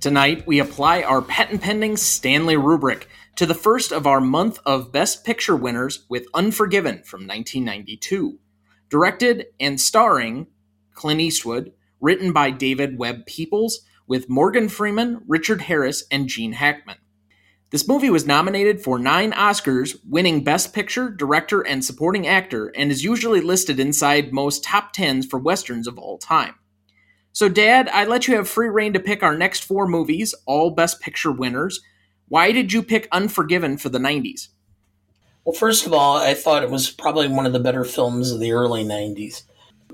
Tonight, we apply our patent pending Stanley rubric to the first of our month of Best Picture winners with Unforgiven from 1992. Directed and starring Clint Eastwood, written by David Webb Peoples, with Morgan Freeman, Richard Harris, and Gene Hackman. This movie was nominated for nine Oscars, winning Best Picture, Director, and Supporting Actor, and is usually listed inside most top tens for westerns of all time. So, Dad, I let you have free reign to pick our next four movies, all Best Picture winners. Why did you pick Unforgiven for the 90s? Well, first of all, I thought it was probably one of the better films of the early 90s.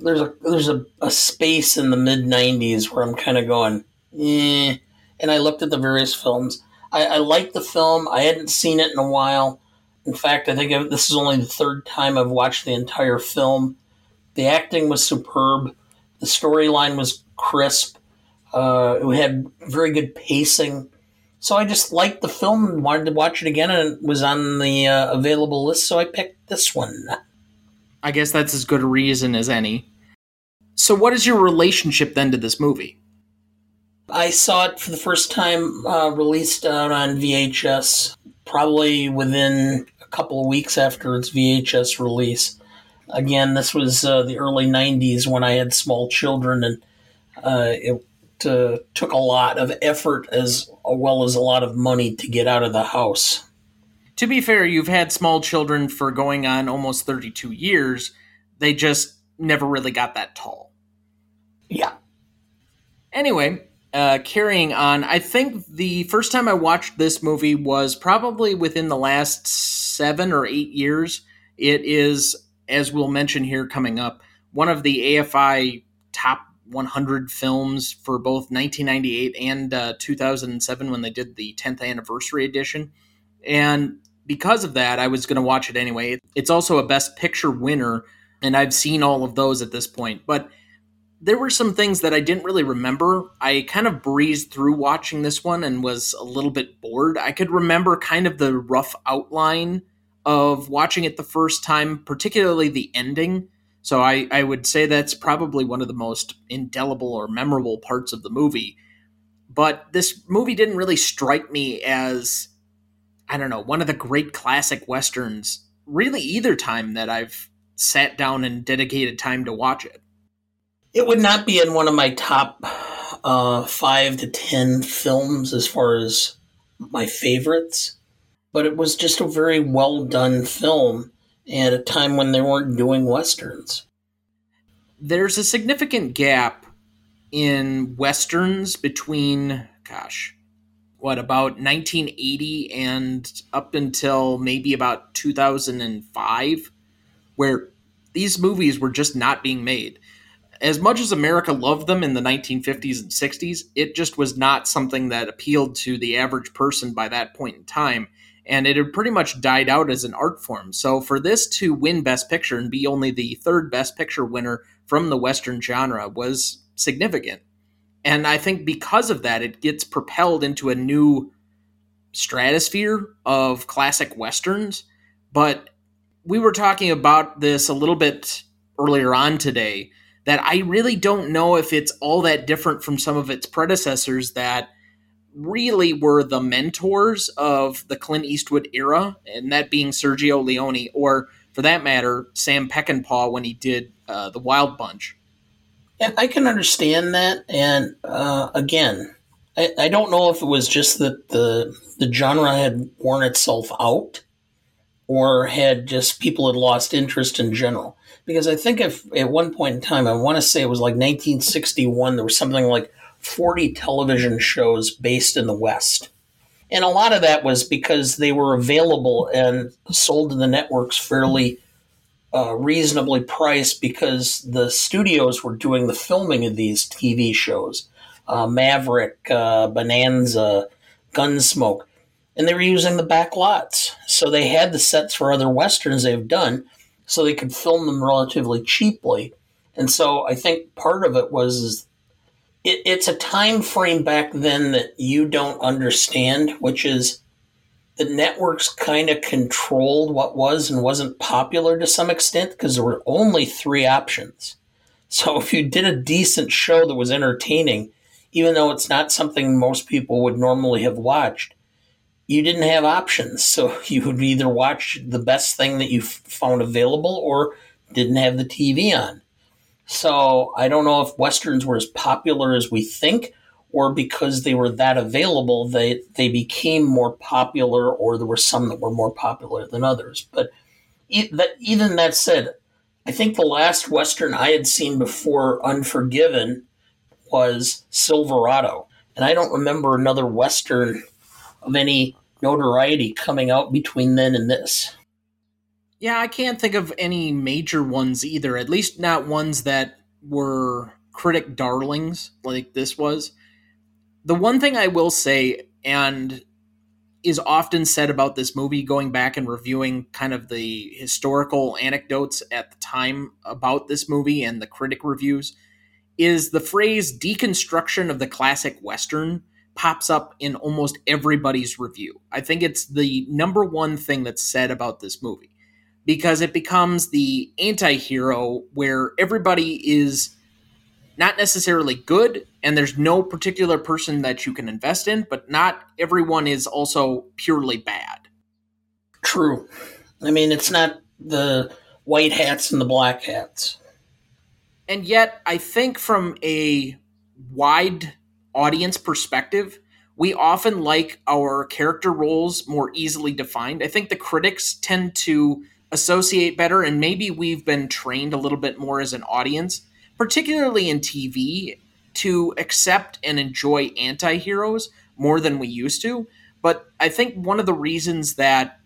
There's a there's a, a space in the mid 90s where I'm kind of going, eh. And I looked at the various films I, I like the film. I hadn't seen it in a while. In fact, I think this is only the third time I've watched the entire film. The acting was superb. The storyline was crisp. Uh, it had very good pacing. So I just liked the film and wanted to watch it again, and it was on the uh, available list, so I picked this one. I guess that's as good a reason as any. So, what is your relationship then to this movie? I saw it for the first time uh, released out on VHS, probably within a couple of weeks after its VHS release. Again, this was uh, the early 90s when I had small children, and it uh, took a lot of effort as well as a lot of money to get out of the house. To be fair, you've had small children for going on almost 32 years. They just never really got that tall. Yeah. Anyway, uh, carrying on, I think the first time I watched this movie was probably within the last seven or eight years. It is, as we'll mention here coming up, one of the AFI 100 films for both 1998 and uh, 2007 when they did the 10th anniversary edition. And because of that, I was going to watch it anyway. It's also a Best Picture winner, and I've seen all of those at this point. But there were some things that I didn't really remember. I kind of breezed through watching this one and was a little bit bored. I could remember kind of the rough outline of watching it the first time, particularly the ending. So I, I would say that's probably one of the most indelible or memorable parts of the movie. But this movie didn't really strike me as, I don't know, one of the great classic westerns, really, either time that I've sat down and dedicated time to watch it. It would not be in one of my top uh, five to ten films as far as my favorites, but it was just a very well done film at a time when they weren't doing westerns. There's a significant gap in westerns between, gosh, what, about 1980 and up until maybe about 2005, where these movies were just not being made as much as America loved them in the 1950s and 60s, it just was not something that appealed to the average person by that point in time. And it had pretty much died out as an art form. So for this to win Best Picture and be only the third Best Picture winner from the Western genre was significant. And I think because of that, it gets propelled into a new stratosphere of classic Westerns. But we were talking about this a little bit earlier on today that I really don't know if it's all that different from some of its predecessors that really were the mentors of the Clint Eastwood era, and that being Sergio Leone, or for that matter, Sam Peckinpah when he did uh, The Wild Bunch. And I can understand that. And uh, again, I, I don't know if it was just that the the genre had worn itself out, or had just people had lost interest in general because I think if at one point in time, I want to say it was like 1961, there was something like 40 television shows based in the West. And a lot of that was because they were available and sold to the networks fairly uh, reasonably priced because the studios were doing the filming of these TV shows. uh, Maverick, uh, Bonanza, Gunsmoke, and they were using the back lots. So they had the sets for other westerns they've done, so they could film them relatively cheaply. And so I think part of it was it, it's a time frame back then that you don't understand, which is the networks kind of controlled what was and wasn't popular to some extent because there were only three options. So if you did a decent show that was entertaining, even though it's not something most people would normally have watched, you didn't have options. So you would either watch the best thing that you found available or didn't have the TV on. So I don't know if westerns were as popular as we think, or because they were that available, they they became more popular, or there were some that were more popular than others. But even that said, I think the last western I had seen before Unforgiven was Silverado, and I don't remember another western of any notoriety coming out between then and this. Yeah, I can't think of any major ones either, at least not ones that were critic darlings like this was. The one thing I will say, and is often said about this movie, going back and reviewing kind of the historical anecdotes at the time about this movie and the critic reviews, is the phrase deconstruction of the classic Western pops up in almost everybody's review. I think it's the number one thing that's said about this movie because it becomes the anti hero where everybody is not necessarily good and there's no particular person that you can invest in, but not everyone is also purely bad. True. I mean, it's not the white hats and the black hats. And yet, I think from a wide audience perspective, we often like our character roles more easily defined. I think the critics tend to associate better, and maybe we've been trained a little bit more as an audience, particularly in TV, to accept and enjoy anti heroes more than we used to. But I think one of the reasons that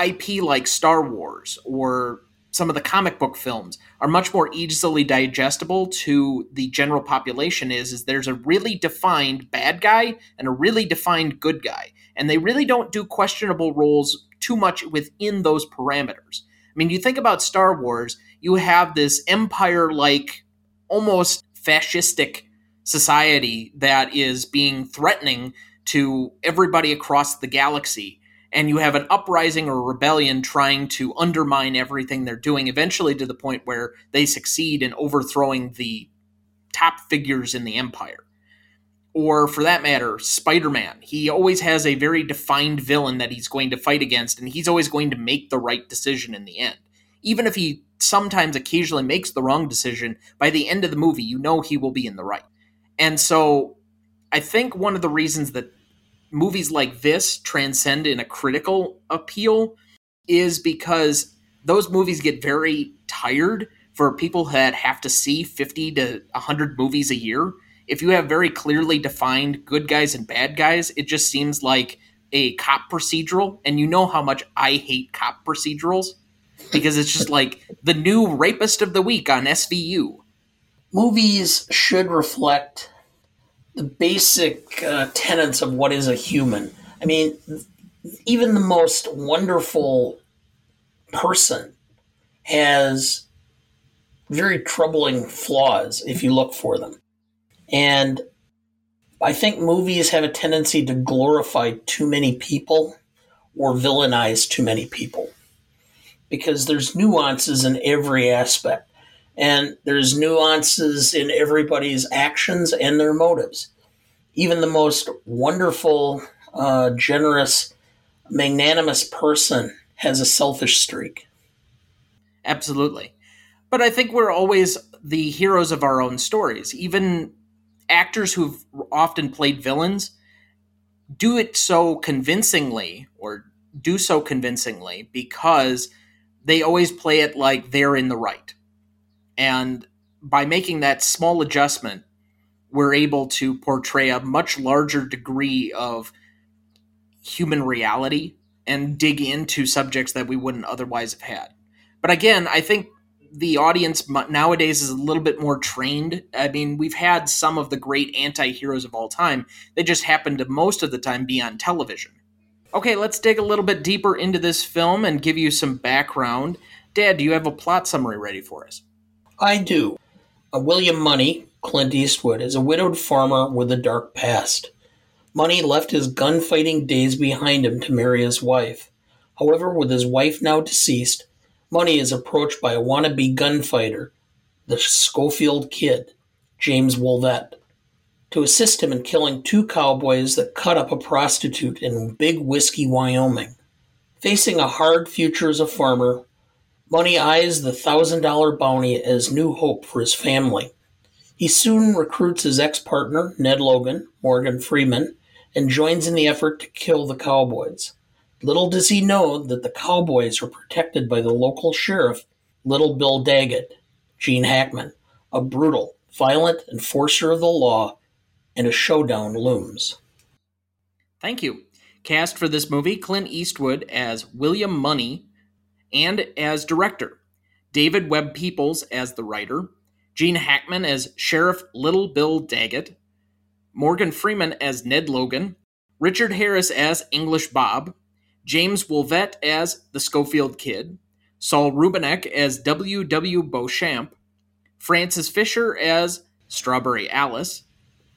IP like Star Wars or some of the comic book films are much more easily digestible to the general population is is there's a really defined bad guy and a really defined good guy and they really don't do questionable roles too much within those parameters i mean you think about star wars you have this empire like almost fascistic society that is being threatening to everybody across the galaxy and you have an uprising or rebellion trying to undermine everything they're doing, eventually to the point where they succeed in overthrowing the top figures in the empire. Or, for that matter, Spider Man. He always has a very defined villain that he's going to fight against, and he's always going to make the right decision in the end. Even if he sometimes occasionally makes the wrong decision, by the end of the movie, you know he will be in the right. And so I think one of the reasons that movies like this transcend in a critical appeal is because those movies get very tired for people that have to see 50 to 100 movies a year. If you have very clearly defined good guys and bad guys, it just seems like a cop procedural. And you know how much I hate cop procedurals because it's just like the new rapist of the week on SVU. Movies should reflect the basic uh, tenets of what is a human. I mean, even the most wonderful person has very troubling flaws if you look for them. And I think movies have a tendency to glorify too many people or villainize too many people because there's nuances in every aspect and there's nuances in everybody's actions and their motives. Even the most wonderful, uh, generous, magnanimous person has a selfish streak. Absolutely. But I think we're always the heroes of our own stories. Even actors who've often played villains do it so convincingly or do so convincingly because they always play it like they're in the right and by making that small adjustment, we're able to portray a much larger degree of human reality and dig into subjects that we wouldn't otherwise have had. But again, I think the audience nowadays is a little bit more trained. I mean, we've had some of the great anti heroes of all time. They just happen to most of the time be on television. Okay, let's dig a little bit deeper into this film and give you some background. Dad, do you have a plot summary ready for us? I do. A William Munny, Clint Eastwood, is a widowed farmer with a dark past. Munny left his gunfighting days behind him to marry his wife. However, with his wife now deceased, Munny is approached by a wannabe gunfighter, the Schofield Kid, Jaimz Woolvet, to assist him in killing two cowboys that cut up a prostitute in Big Whiskey, Wyoming. Facing a hard future as a farmer, Munny eyes the thousand dollar bounty as new hope for his family. He soon recruits his ex partner, Ned Logan, Morgan Freeman, and joins in the effort to kill the cowboys. Little does he know that the cowboys are protected by the local sheriff, Little Bill Daggett, Gene Hackman, a brutal, violent enforcer of the law, and a showdown looms. Thank you. Cast for this movie Clint Eastwood as William Munny and as director, David Webb Peoples as the writer, Gene Hackman as Sheriff Little Bill Daggett, Morgan Freeman as Ned Logan, Richard Harris as English Bob, Jaimz Woolvet as the Schofield Kid, Saul Rubinek as W. W. Beauchamp, Frances Fisher as Strawberry Alice,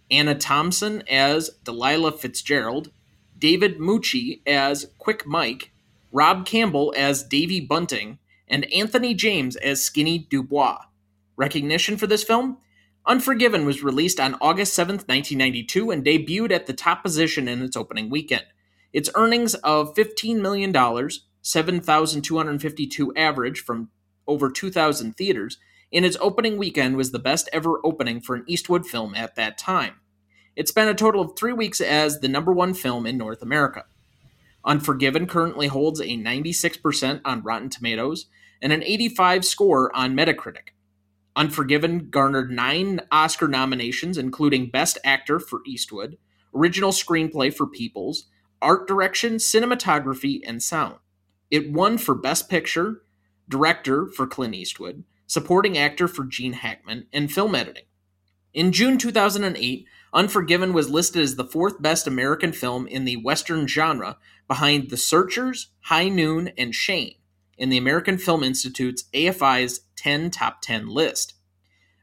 Anna Thomson as Delilah Fitzgerald, David Mucci as Quick Mike, Rob Campbell as Davy Bunting, and Anthony James as Skinny Dubois. Recognition for this film? Unforgiven was released on August 7, 1992, and debuted at the top position in its opening weekend. Its earnings of $15 million, 7,252 average from over 2,000 theaters, in its opening weekend was the best ever opening for an Eastwood film at that time. It spent a total of three weeks as the number one film in North America. Unforgiven currently holds a 96% on Rotten Tomatoes and an 85 score on Metacritic. Unforgiven garnered nine Oscar nominations, including Best Actor for Eastwood, Original Screenplay for Peoples, art direction, cinematography, and sound. It won for Best Picture, Director for Clint Eastwood, Supporting Actor for Gene Hackman, and Film Editing. In June 2008, Unforgiven was listed as the fourth best American film in the Western genre behind The Searchers, High Noon, and Shane in the American Film Institute's AFI's 10 Top 10 list.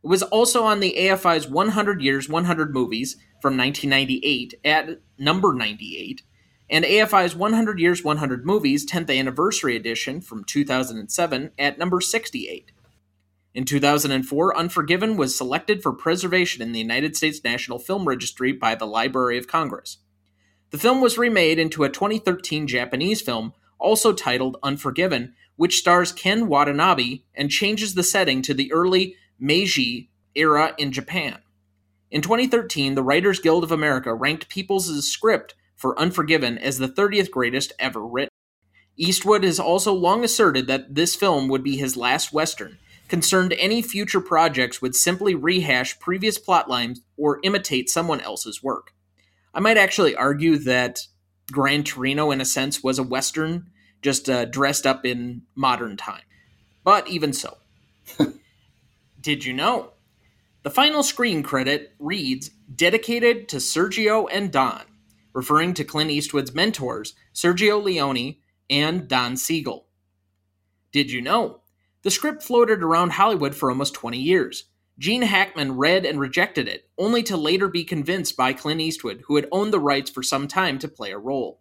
It was also on the AFI's 100 Years 100 Movies from 1998 at number 98 and AFI's 100 Years 100 Movies 10th Anniversary Edition from 2007 at number 68. In 2004, Unforgiven was selected for preservation in the United States National Film Registry by the Library of Congress. The film was remade into a 2013 Japanese film, also titled Unforgiven, which stars Ken Watanabe and changes the setting to the early Meiji era in Japan. In 2013, the Writers Guild of America ranked Peoples' script for Unforgiven as the 30th greatest ever written. Eastwood has also long asserted that this film would be his last Western, concerned any future projects would simply rehash previous plotlines or imitate someone else's work. I might actually argue that Gran Torino, in a sense, was a Western, just uh, dressed up in modern time. But even so. Did you know? The final screen credit reads Dedicated to Sergio and Don referring to Clint Eastwood's mentors, Sergio Leone and Don Siegel. Did you know? The script floated around Hollywood for almost 20 years. Gene Hackman read and rejected it, only to later be convinced by Clint Eastwood, who had owned the rights for some time to play a role.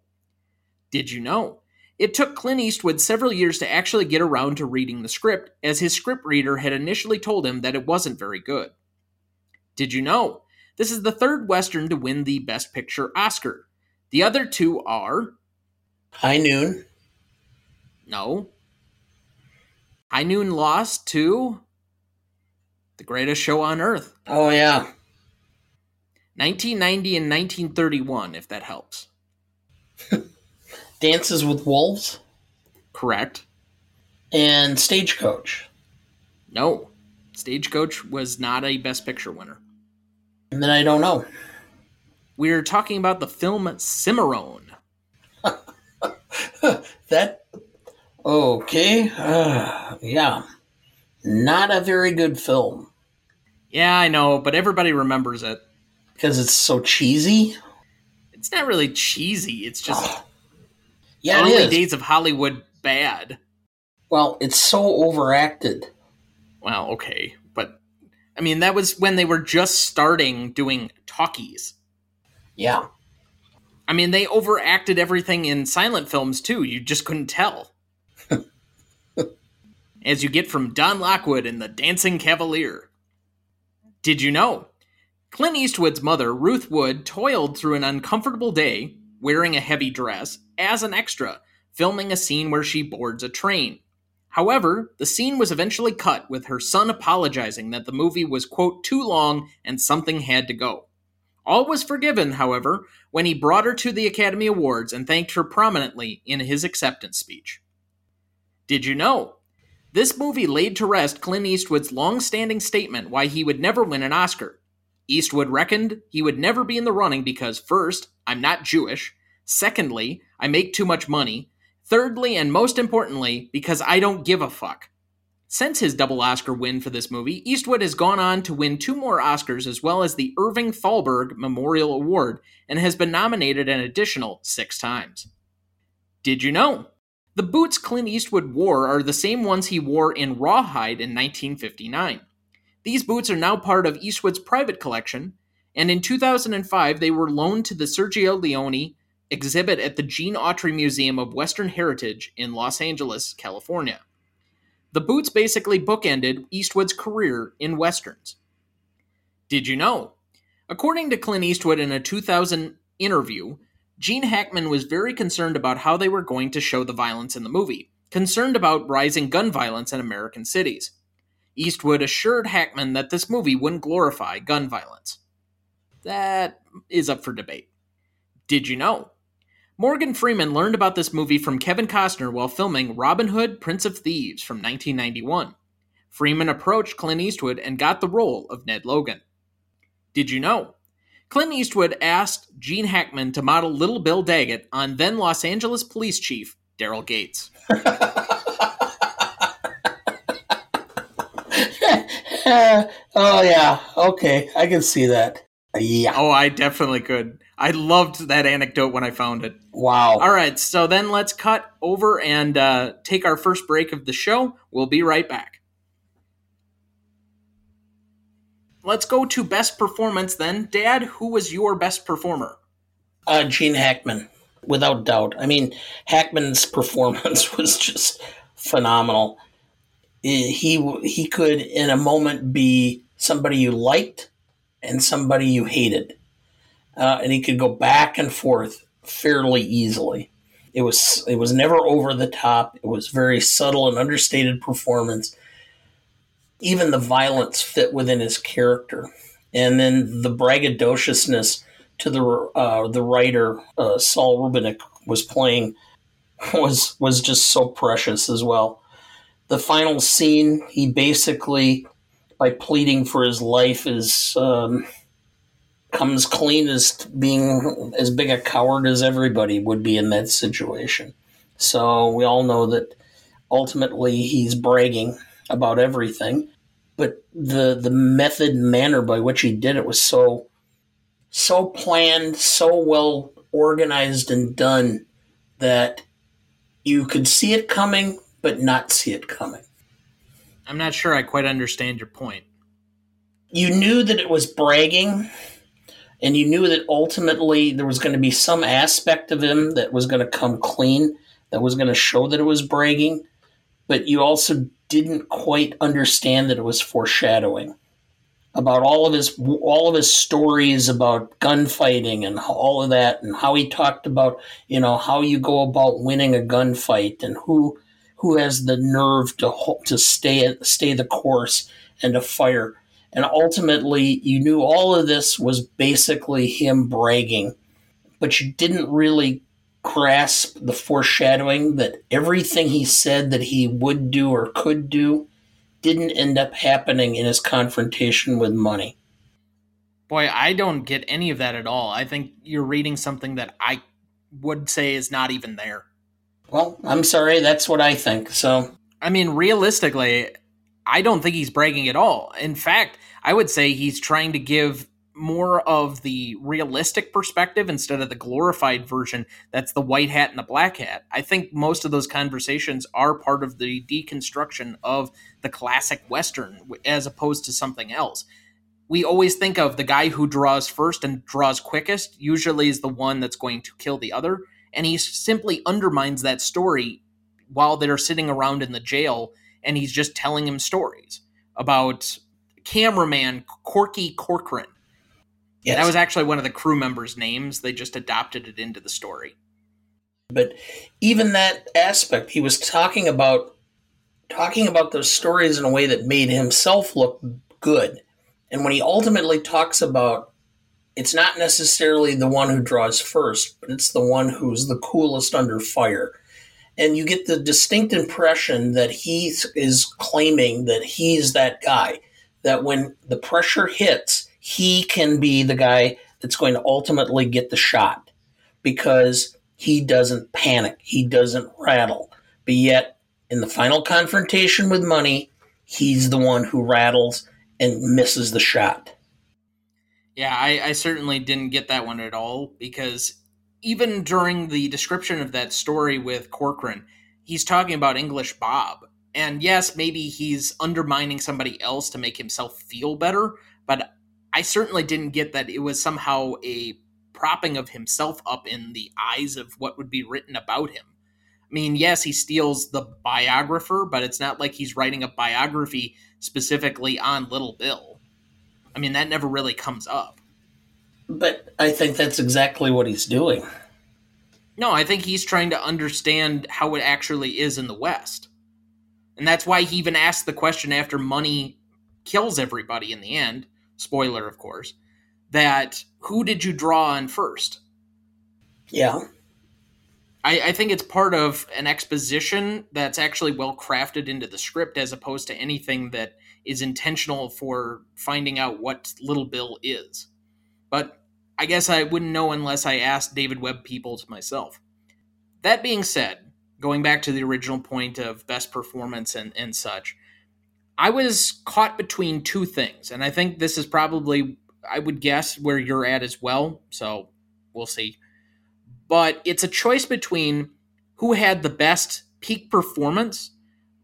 Did you know? It took Clint Eastwood several years to actually get around to reading the script, as his script reader had initially told him that it wasn't very good. Did you know? This is the third Western to win the Best Picture Oscar. The other two are High Noon. No. High Noon lost to The Greatest Show on Earth. Oh, yeah. 1990 and 1931, if that helps. Dances with Wolves. Correct. And Stagecoach. No. Stagecoach was not a Best Picture winner. And then I don't know. We're talking about the film Cimarron. that okay? Uh, yeah. Not a very good film Yeah, I know, but everybody remembers it. because it's so cheesy. It's not really cheesy. It's just Oh, yeah, early it is. days of Hollywood bad. Well, it's so overacted. Well, okay, I mean that was when they were just starting doing talkies. Yeah. I mean they overacted everything in silent films too. You just couldn't tell. As you get from Don Lockwood in The Dancing Cavalier. Did you know? Clint Eastwood's mother, Ruth Wood, toiled through an uncomfortable day, wearing a heavy dress, as an extra, filming a scene where she boards a train. However, the scene was eventually cut with her son apologizing that the movie was, quote, too long and something had to go. All was forgiven, however, when he brought her to the Academy Awards and thanked her prominently in his acceptance speech. Did you know? This movie laid to rest Clint Eastwood's long standing statement why he would never win an Oscar. Eastwood reckoned he would never be in the running because, first, I'm not Jewish. Secondly, I make too much money. Thirdly, and most importantly, because I don't give a fuck. Since his double Oscar win for this movie, Eastwood has gone on to win two more Oscars as well as the Irving Thalberg Memorial Award and has been nominated an additional six times. Did you know? The boots Clint Eastwood wore are the same ones he wore in Rawhide in 1959. These boots are now part of Eastwood's private collection, and in 2005 they were loaned to the Sergio Leone exhibit at the Gene Autry Museum of Western Heritage in Los Angeles, California. The boots basically bookended Eastwood's career in westerns. Did you know? According to Clint Eastwood in a 2000 interview, Gene Hackman was very concerned about how they were going to show the violence in the movie, concerned about rising gun violence in American cities. Eastwood assured Hackman that this movie wouldn't glorify gun violence. That is up for debate. Did you know? Morgan Freeman learned about this movie from Kevin Costner while filming Robin Hood, Prince of Thieves from 1991. Freeman approached Clint Eastwood and got the role of Ned Logan. Did you know? Clint Eastwood asked Gene Hackman to model Little Bill Daggett on then Los Angeles Police Chief Daryl Gates. oh yeah. Okay, I can see that. Yeah. Oh, I definitely could. I loved that anecdote when I found it. Wow. All right, so then let's cut over and uh, take our first break of the show. We'll be right back. Let's go to best performance then. Dad, who was your best performer? Uh, Gene Hackman, without doubt. I mean, Hackman's performance was just phenomenal. He he could, in a moment, be somebody you liked and somebody you hated, uh, and he could go back and forth fairly easily. It was it was never over the top. It was very subtle and understated performance. Even the violence fit within his character, and then the braggadociousness to the uh, the writer uh, Saul Rubinek was playing was was just so precious as well. The final scene, he basically, by pleading for his life, is um, comes clean as being as big a coward as everybody would be in that situation. So we all know that ultimately he's bragging about everything, but the the method and manner by which he did it was so so planned, so well organized and done that you could see it coming but not see it coming. I'm not sure I quite understand your point. You knew that it was bragging and you knew that ultimately there was going to be some aspect of him that was going to come clean, that was going to show that it was bragging, but you also didn't quite understand that it was foreshadowing about all of his all of his stories about gunfighting and all of that and how he talked about you know how you go about winning a gunfight and who who has the nerve to to stay stay the course and to fire and ultimately you knew all of this was basically him bragging but you didn't really grasp the foreshadowing that everything he said that he would do or could do didn't end up happening in his confrontation with Munny. Boy, I don't get any of that at all. I think you're reading something that I would say is not even there. Well, I'm sorry, that's what I think. So, I mean, realistically, I don't think he's bragging at all. In fact, I would say he's trying to give more of the realistic perspective instead of the glorified version that's the white hat and the black hat. I think most of those conversations are part of the deconstruction of the classic Western as opposed to something else. We always think of the guy who draws first and draws quickest, usually is the one that's going to kill the other. And he simply undermines that story while they're sitting around in the jail and he's just telling him stories about cameraman Corky Corcoran Yes. That was actually one of the crew members' names. They just adopted it into the story. But even that aspect, he was talking about talking about those stories in a way that made himself look good. And when he ultimately talks about it's not necessarily the one who draws first, but it's the one who's the coolest under fire. And you get the distinct impression that he is claiming that he's that guy, that when the pressure hits, he can be the guy that's going to ultimately get the shot because he doesn't panic, he doesn't rattle. But yet, in the final confrontation with Munny, he's the one who rattles and misses the shot. Yeah, I, I certainly didn't get that one at all because even during the description of that story with Corcoran, he's talking about English Bob. And yes, maybe he's undermining somebody else to make himself feel better, but I certainly didn't get that it was somehow a propping of himself up in the eyes of what would be written about him. I mean, yes, he steals the biographer, but it's not like he's writing a biography specifically on Little Bill. I mean, that never really comes up. But I think that's exactly what he's doing. No, I think he's trying to understand how it actually is in the West. And that's why he even asked the question after Munny kills everybody in the end spoiler of course, that who did you draw on first? Yeah. I, I think it's part of an exposition that's actually well crafted into the script as opposed to anything that is intentional for finding out what Little Bill is. But I guess I wouldn't know unless I asked David Webb Peoples myself. That being said, going back to the original point of best performance and, and such, I was caught between two things, and I think this is probably, I would guess, where you're at as well. So we'll see. But it's a choice between who had the best peak performance,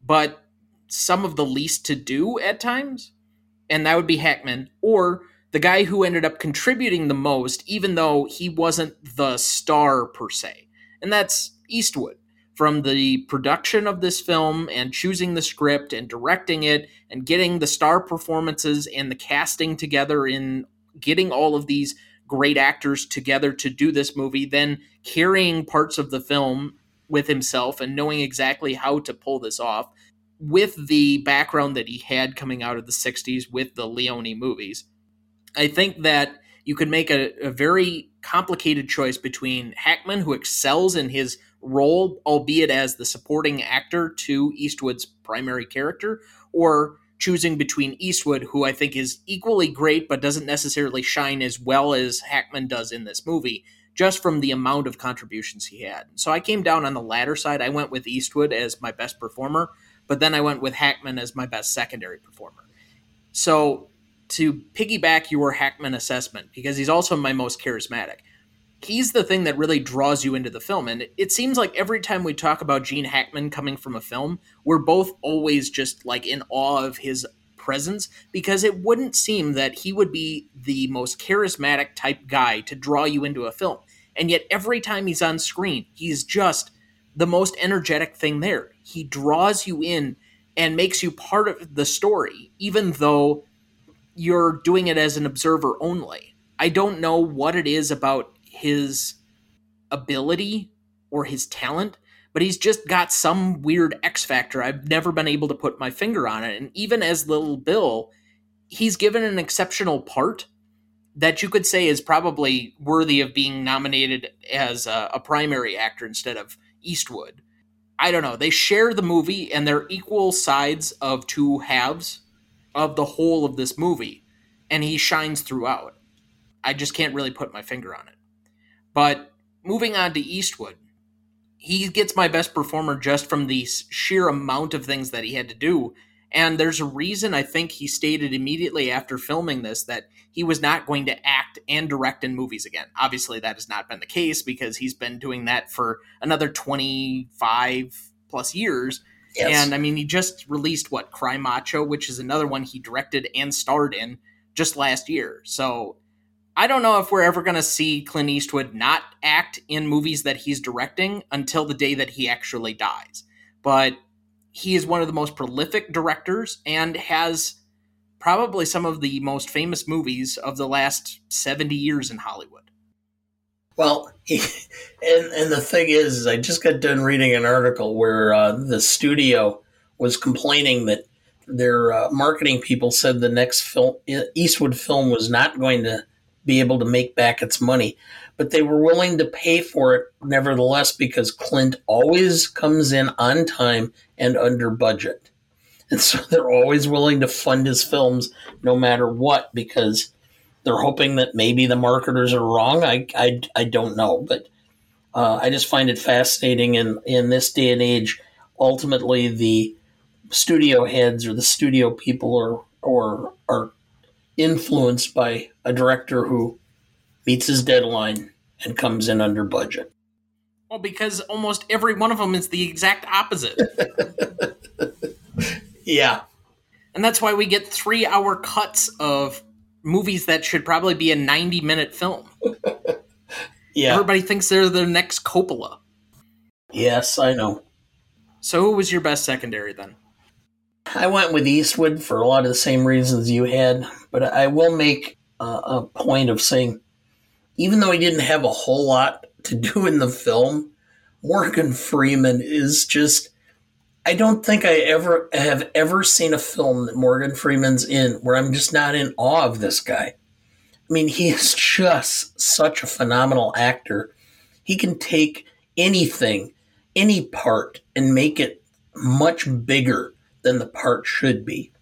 but some of the least to do at times, and that would be Hackman, or the guy who ended up contributing the most, even though he wasn't the star per se, and that's Eastwood from the production of this film and choosing the script and directing it and getting the star performances and the casting together in getting all of these great actors together to do this movie, then carrying parts of the film with himself and knowing exactly how to pull this off with the background that he had coming out of the 60s with the Leone movies. I think that you could make a, a very complicated choice between Hackman, who excels in his role, albeit as the supporting actor to Eastwood's primary character, or choosing between Eastwood, who I think is equally great but doesn't necessarily shine as well as Hackman does in this movie, just from the amount of contributions he had. So I came down on the latter side. I went with Eastwood as my best performer, but then I went with Hackman as my best secondary performer. So to piggyback your Hackman assessment, because he's also my most charismatic he's the thing that really draws you into the film. And it seems like every time we talk about Gene Hackman coming from a film, we're both always just like in awe of his presence because it wouldn't seem that he would be the most charismatic type guy to draw you into a film. And yet every time he's on screen, he's just the most energetic thing there. He draws you in and makes you part of the story, even though you're doing it as an observer only. I don't know what it is about his ability or his talent, but he's just got some weird X factor. I've never been able to put my finger on it. And even as Little Bill, he's given an exceptional part that you could say is probably worthy of being nominated as a, a primary actor instead of Eastwood. I don't know. They share the movie and they're equal sides of two halves of the whole of this movie, and he shines throughout. I just can't really put my finger on it. But moving on to Eastwood, he gets my best performer just from the sheer amount of things that he had to do And there's a reason I think he stated immediately after filming this that he was not going to act and direct in movies again. Obviously, that has not been the case because he's been doing that for another 25 plus years. Yes. And I mean, he just released what Cry Macho, which is another one he directed and starred in just last year. So I don't know if we're ever going to see Clint Eastwood not act in movies that he's directing until the day that he actually dies. But he is one of the most prolific directors and has probably some of the most famous movies of the last 70 years in Hollywood. Well, and and the thing is, I just got done reading an article where uh, the studio was complaining that their uh, marketing people said the next film Eastwood film was not going to be able to make back its money, but they were willing to pay for it nevertheless because Clint always comes in on time and under budget. And so they're always willing to fund his films no matter what because they're hoping that maybe the marketers are wrong. I, I, I don't know, but uh, I just find it fascinating. In, in this day and age, ultimately, the studio heads or the studio people are, or, are influenced by a director who meets his deadline and comes in under budget. Well, because almost every one of them is the exact opposite. yeah. And that's why we get three hour cuts of movies that should probably be a 90 minute film. yeah. Everybody thinks they're the next Coppola. Yes, I know. So, who was your best secondary then? I went with Eastwood for a lot of the same reasons you had, but I will make uh, a point of saying, even though he didn't have a whole lot to do in the film, Morgan Freeman is just. I don't think I ever have ever seen a film that Morgan Freeman's in where I'm just not in awe of this guy. I mean, he is just such a phenomenal actor. He can take anything, any part, and make it much bigger than the part should be.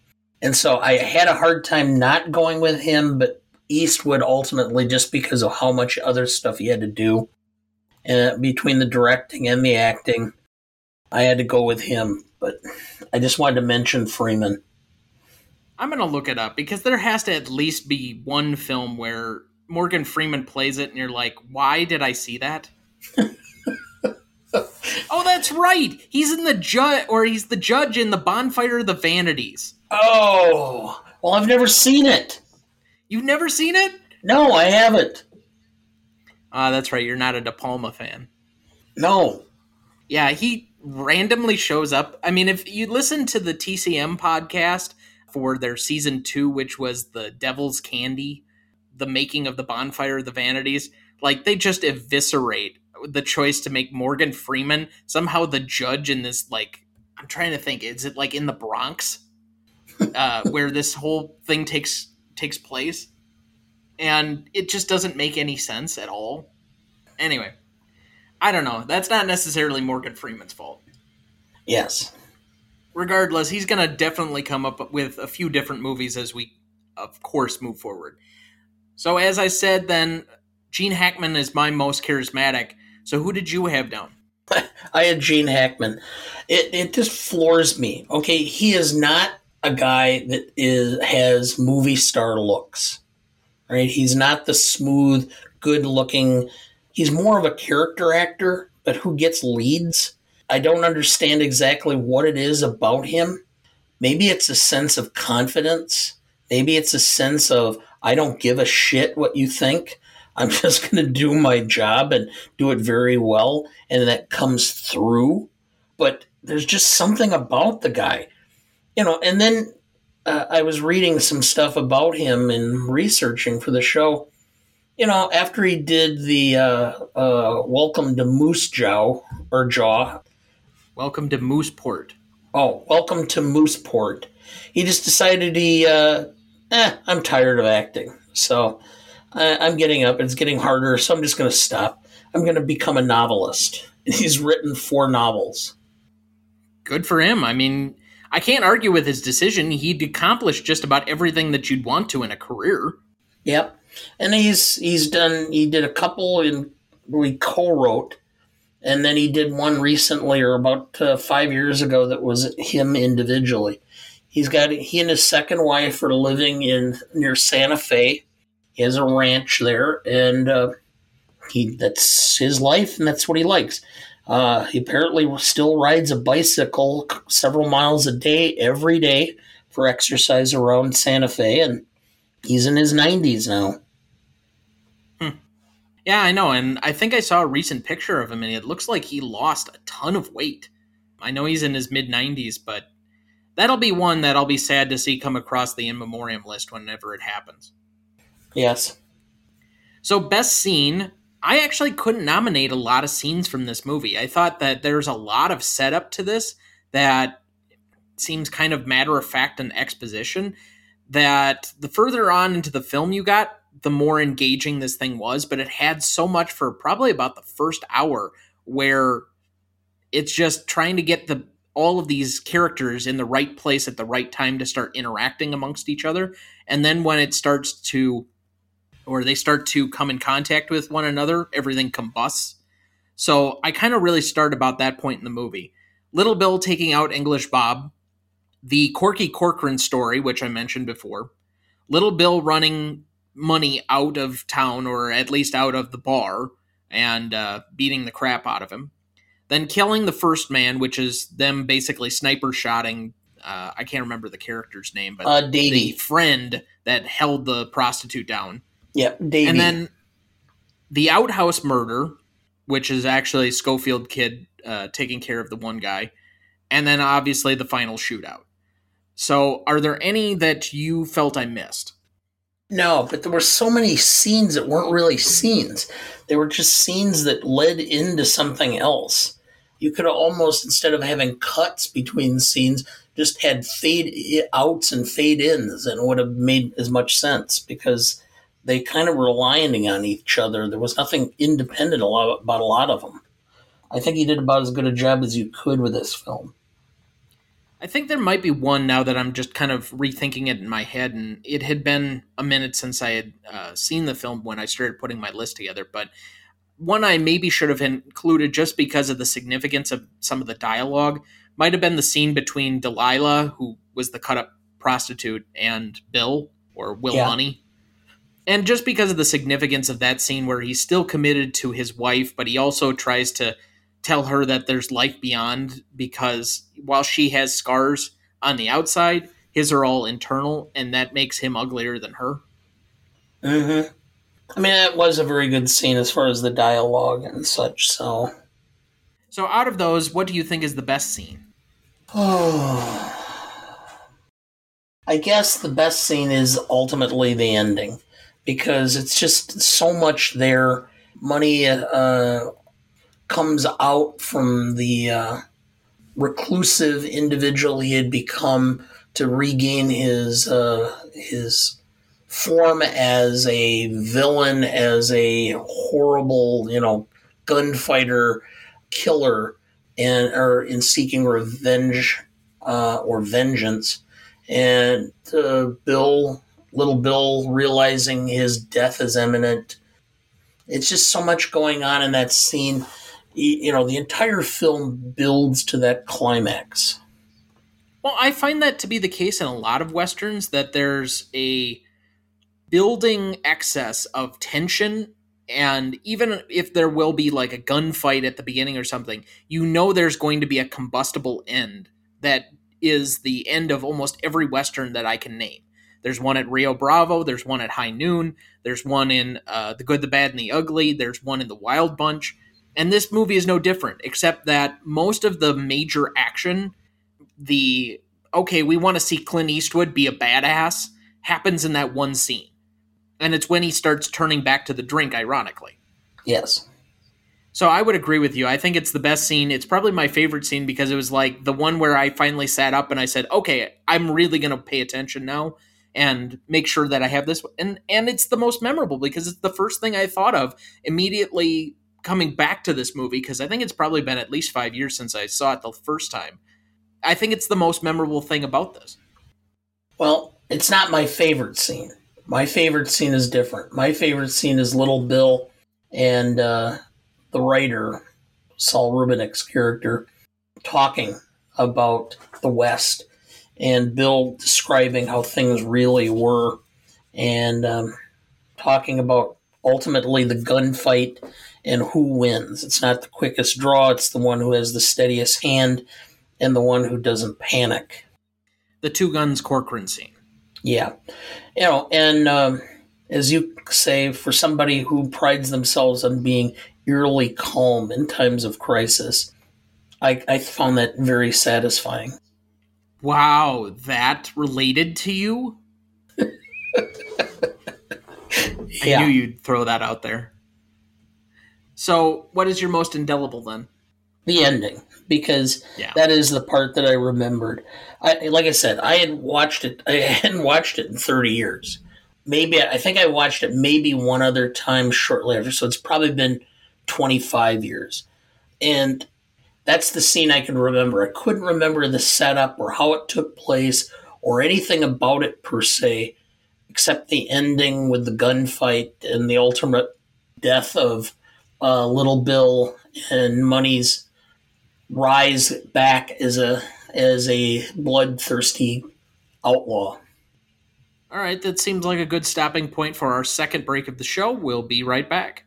And so I had a hard time not going with him, but Eastwood ultimately, just because of how much other stuff he had to do uh, between the directing and the acting, I had to go with him. But I just wanted to mention Freeman. I'm going to look it up because there has to at least be one film where Morgan Freeman plays it and you're like, why did I see that? oh, that's right. He's in the judge, or he's the judge in the Bonfire of the Vanities. Oh, well, I've never seen it. You've never seen it? No, I haven't. Ah, uh, that's right. You're not a De Palma fan. No. Yeah, he randomly shows up. I mean, if you listen to the TCM podcast for their season two, which was the Devil's Candy, the making of the Bonfire of the Vanities, like they just eviscerate the choice to make Morgan Freeman somehow the judge in this like I'm trying to think is it like in the Bronx uh, where this whole thing takes takes place and it just doesn't make any sense at all. Anyway, I don't know. That's not necessarily Morgan Freeman's fault. Yes. Regardless, he's going to definitely come up with a few different movies as we of course move forward. So as I said then Gene Hackman is my most charismatic so who did you have down? I had Gene Hackman. It it just floors me. Okay, he is not a guy that is has movie star looks. Right? He's not the smooth, good looking. He's more of a character actor, but who gets leads? I don't understand exactly what it is about him. Maybe it's a sense of confidence. Maybe it's a sense of I don't give a shit what you think. I'm just going to do my job and do it very well. And that comes through. But there's just something about the guy, you know. And then uh, I was reading some stuff about him and researching for the show. You know, after he did the uh, uh, Welcome to Moose Jaw or Jaw. Welcome to Mooseport. Oh, Welcome to Mooseport. He just decided he, uh, eh, I'm tired of acting. So I, am getting up. It's getting harder, so I'm just going to stop. I'm going to become a novelist. He's written four novels. Good for him. I mean, I can't argue with his decision. He'd accomplished just about everything that you'd want to in a career. Yep, and he's he's done. He did a couple in we co-wrote, and then he did one recently or about uh, five years ago that was him individually. He's got he and his second wife are living in near Santa Fe. He has a ranch there, and uh, he that's his life, and that's what he likes. Uh, he apparently still rides a bicycle several miles a day every day for exercise around Santa Fe, and he's in his 90s now. Yeah, I know, and I think I saw a recent picture of him, and it looks like he lost a ton of weight. I know he's in his mid 90s, but that'll be one that I'll be sad to see come across the in memoriam list whenever it happens. Yes. So, best scene, I actually couldn't nominate a lot of scenes from this movie. I thought that there's a lot of setup to this that seems kind of matter of fact and exposition. That the further on into the film you got, the more engaging this thing was, but it had so much for probably about the first hour where it's just trying to get the all of these characters in the right place at the right time to start interacting amongst each other. And then when it starts to or they start to come in contact with one another, everything combusts. So I kind of really start about that point in the movie. Little Bill taking out English Bob, the Corky Corcoran story, which I mentioned before, Little Bill running Munny out of town or at least out of the bar and uh, beating the crap out of him, then killing the first man, which is them basically sniper shotting. Uh, I can't remember the character's name, but uh, the friend that held the prostitute down. Yep, Davey. And then the outhouse murder, which is actually Schofield kid uh, taking care of the one guy, and then obviously the final shootout. So, are there any that you felt I missed? No, but there were so many scenes that weren't really scenes. They were just scenes that led into something else. You could have almost, instead of having cuts between scenes, just had fade outs and fade ins, and would have made as much sense because they kind of were relying on each other. There was nothing independent about a lot of them. I think he did about as good a job as you could with this film. I think there might be one now that I'm just kind of rethinking it in my head, and it had been a minute since I had uh, seen the film when I started putting my list together. But one I maybe should have included just because of the significance of some of the dialogue might have been the scene between Delilah, who was the cut up prostitute, and Bill or Will yeah. Munny and just because of the significance of that scene where he's still committed to his wife, but he also tries to tell her that there's life beyond because while she has scars on the outside, his are all internal, and that makes him uglier than her. Mm-hmm. I mean, that was a very good scene as far as the dialogue and such. So, so out of those, what do you think is the best scene? Oh, I guess the best scene is ultimately the ending because it's just so much there. Munny uh, comes out from the uh, reclusive individual he had become to regain his uh, his form as a villain, as a horrible, you know, gunfighter, killer, and or in seeking revenge uh, or vengeance. And uh, Bill little Bill realizing his death is imminent. It's just so much going on in that scene. You know, the entire film builds to that climax. Well, I find that to be the case in a lot of westerns that there's a building excess of tension and even if there will be like a gunfight at the beginning or something, you know there's going to be a combustible end that is the end of almost every western that I can name. There's one at Rio Bravo. There's one at High Noon. There's one in uh, The Good, the Bad, and the Ugly. There's one in The Wild Bunch. And this movie is no different, except that most of the major action, the okay, we want to see Clint Eastwood be a badass, happens in that one scene. And it's when he starts turning back to the drink, ironically. Yes. So I would agree with you. I think it's the best scene. It's probably my favorite scene because it was like the one where I finally sat up and I said, "Okay, I'm really going to pay attention now." and make sure that I have this and and it's the most memorable because it's the first thing I thought of immediately coming back to this movie because I think it's probably been at least 5 years since I saw it the first time. I think it's the most memorable thing about this. Well, it's not my favorite scene. My favorite scene is different. My favorite scene is Little Bill and uh, the writer Saul Rubinek's character talking about the West and Bill describing how things really were and um, talking about ultimately the gunfight and who wins. It's not the quickest draw, it's the one who has the steadiest hand and the one who doesn't panic. The two guns Corcoran scene. Yeah. You know, and um, as you say, for somebody who prides themselves on being eerily calm in times of crisis, I, I found that very satisfying. Wow, that related to you? yeah. I knew you'd throw that out there. So, what is your most indelible then? The ending, because yeah. that is the part that I remembered. I, like I said, I had watched it. I hadn't watched it in thirty years. Maybe I think I watched it maybe one other time shortly after. So it's probably been twenty five years, and that's the scene I can remember. I couldn't remember the setup or how it took place or anything about it per se except the ending with the gunfight and the ultimate death of uh, Little Bill and Munny's rise back as a as a bloodthirsty outlaw. All right, that seems like a good stopping point for our second break of the show. We'll be right back.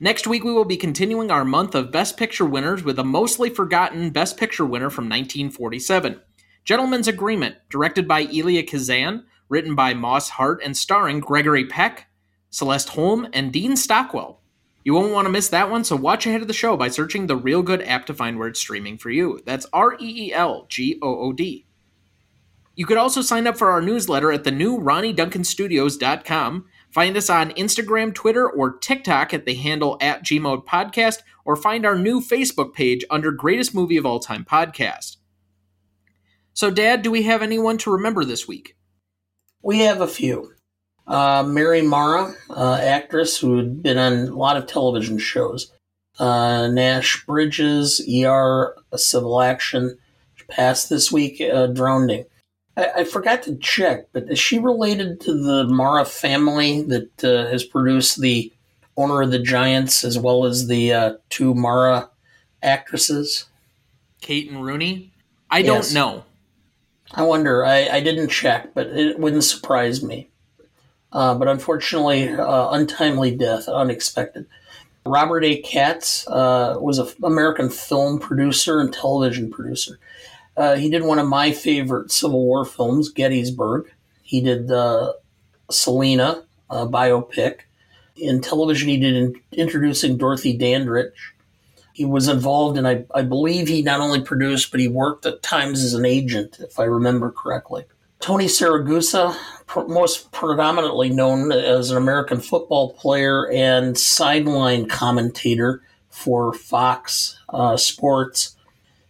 Next week, we will be continuing our month of Best Picture winners with a mostly forgotten Best Picture winner from 1947. Gentleman's Agreement, directed by Elia Kazan, written by Moss Hart, and starring Gregory Peck, Celeste Holm, and Dean Stockwell. You won't want to miss that one, so watch ahead of the show by searching the Reelgood app to find where it's streaming for you. That's R E E L G O O D. You could also sign up for our newsletter at the new RonnyDuncanStudios.com. Find us on Instagram, Twitter, or TikTok at the handle at Gmoat Podcast, or find our new Facebook page under Greatest Movie of All Time Podcast. So, Dad, do we have anyone to remember this week? We have a few. Uh, Mary Mara, uh, actress who had been on a lot of television shows. Uh, Nash Bridges, ER, Civil Action, passed this week, uh, drowning. I, I, forgot to check, but is she related to the Mara family that uh, has produced the Owner of the Giants as well as the uh, two Mara actresses? Kate and Rooney? I yes. don't know. I wonder. I, I didn't check, but it wouldn't surprise me. Uh, but unfortunately, uh, untimely death, unexpected. Robert A. Katz uh, was an American film producer and television producer. Uh, he did one of my favorite Civil War films, Gettysburg. He did uh, Selena, biopic. In television, he did in, Introducing Dorothy Dandridge he was involved, and I, I believe he not only produced, but he worked at times as an agent, if I remember correctly. Tony Siragusa, most predominantly known as an American football player and sideline commentator for Fox uh, Sports,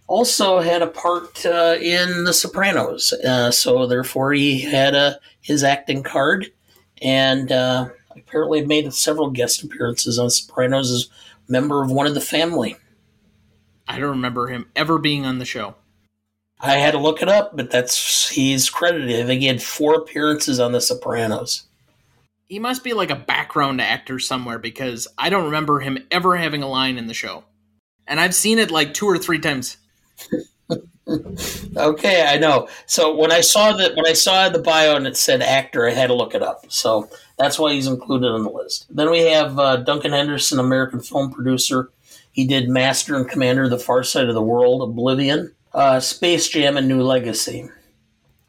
also had a part uh, in The Sopranos. Uh, so therefore, he had his acting card, and uh, apparently made several guest appearances on Sopranos as member of one of the family. I don't remember him ever being on the show. I had to look it up, but that's he's credited. I think he had four appearances on The Sopranos. He must be like a background actor somewhere because I don't remember him ever having a line in the show. And I've seen it like two or three times. okay, I know. So when I saw that when I saw the bio and it said actor, I had to look it up. So that's why he's included on the list. Then we have uh, Duncan Henderson, American film producer. He did Master and Commander, The Far Side of the World, Oblivion, uh, Space Jam, and New Legacy.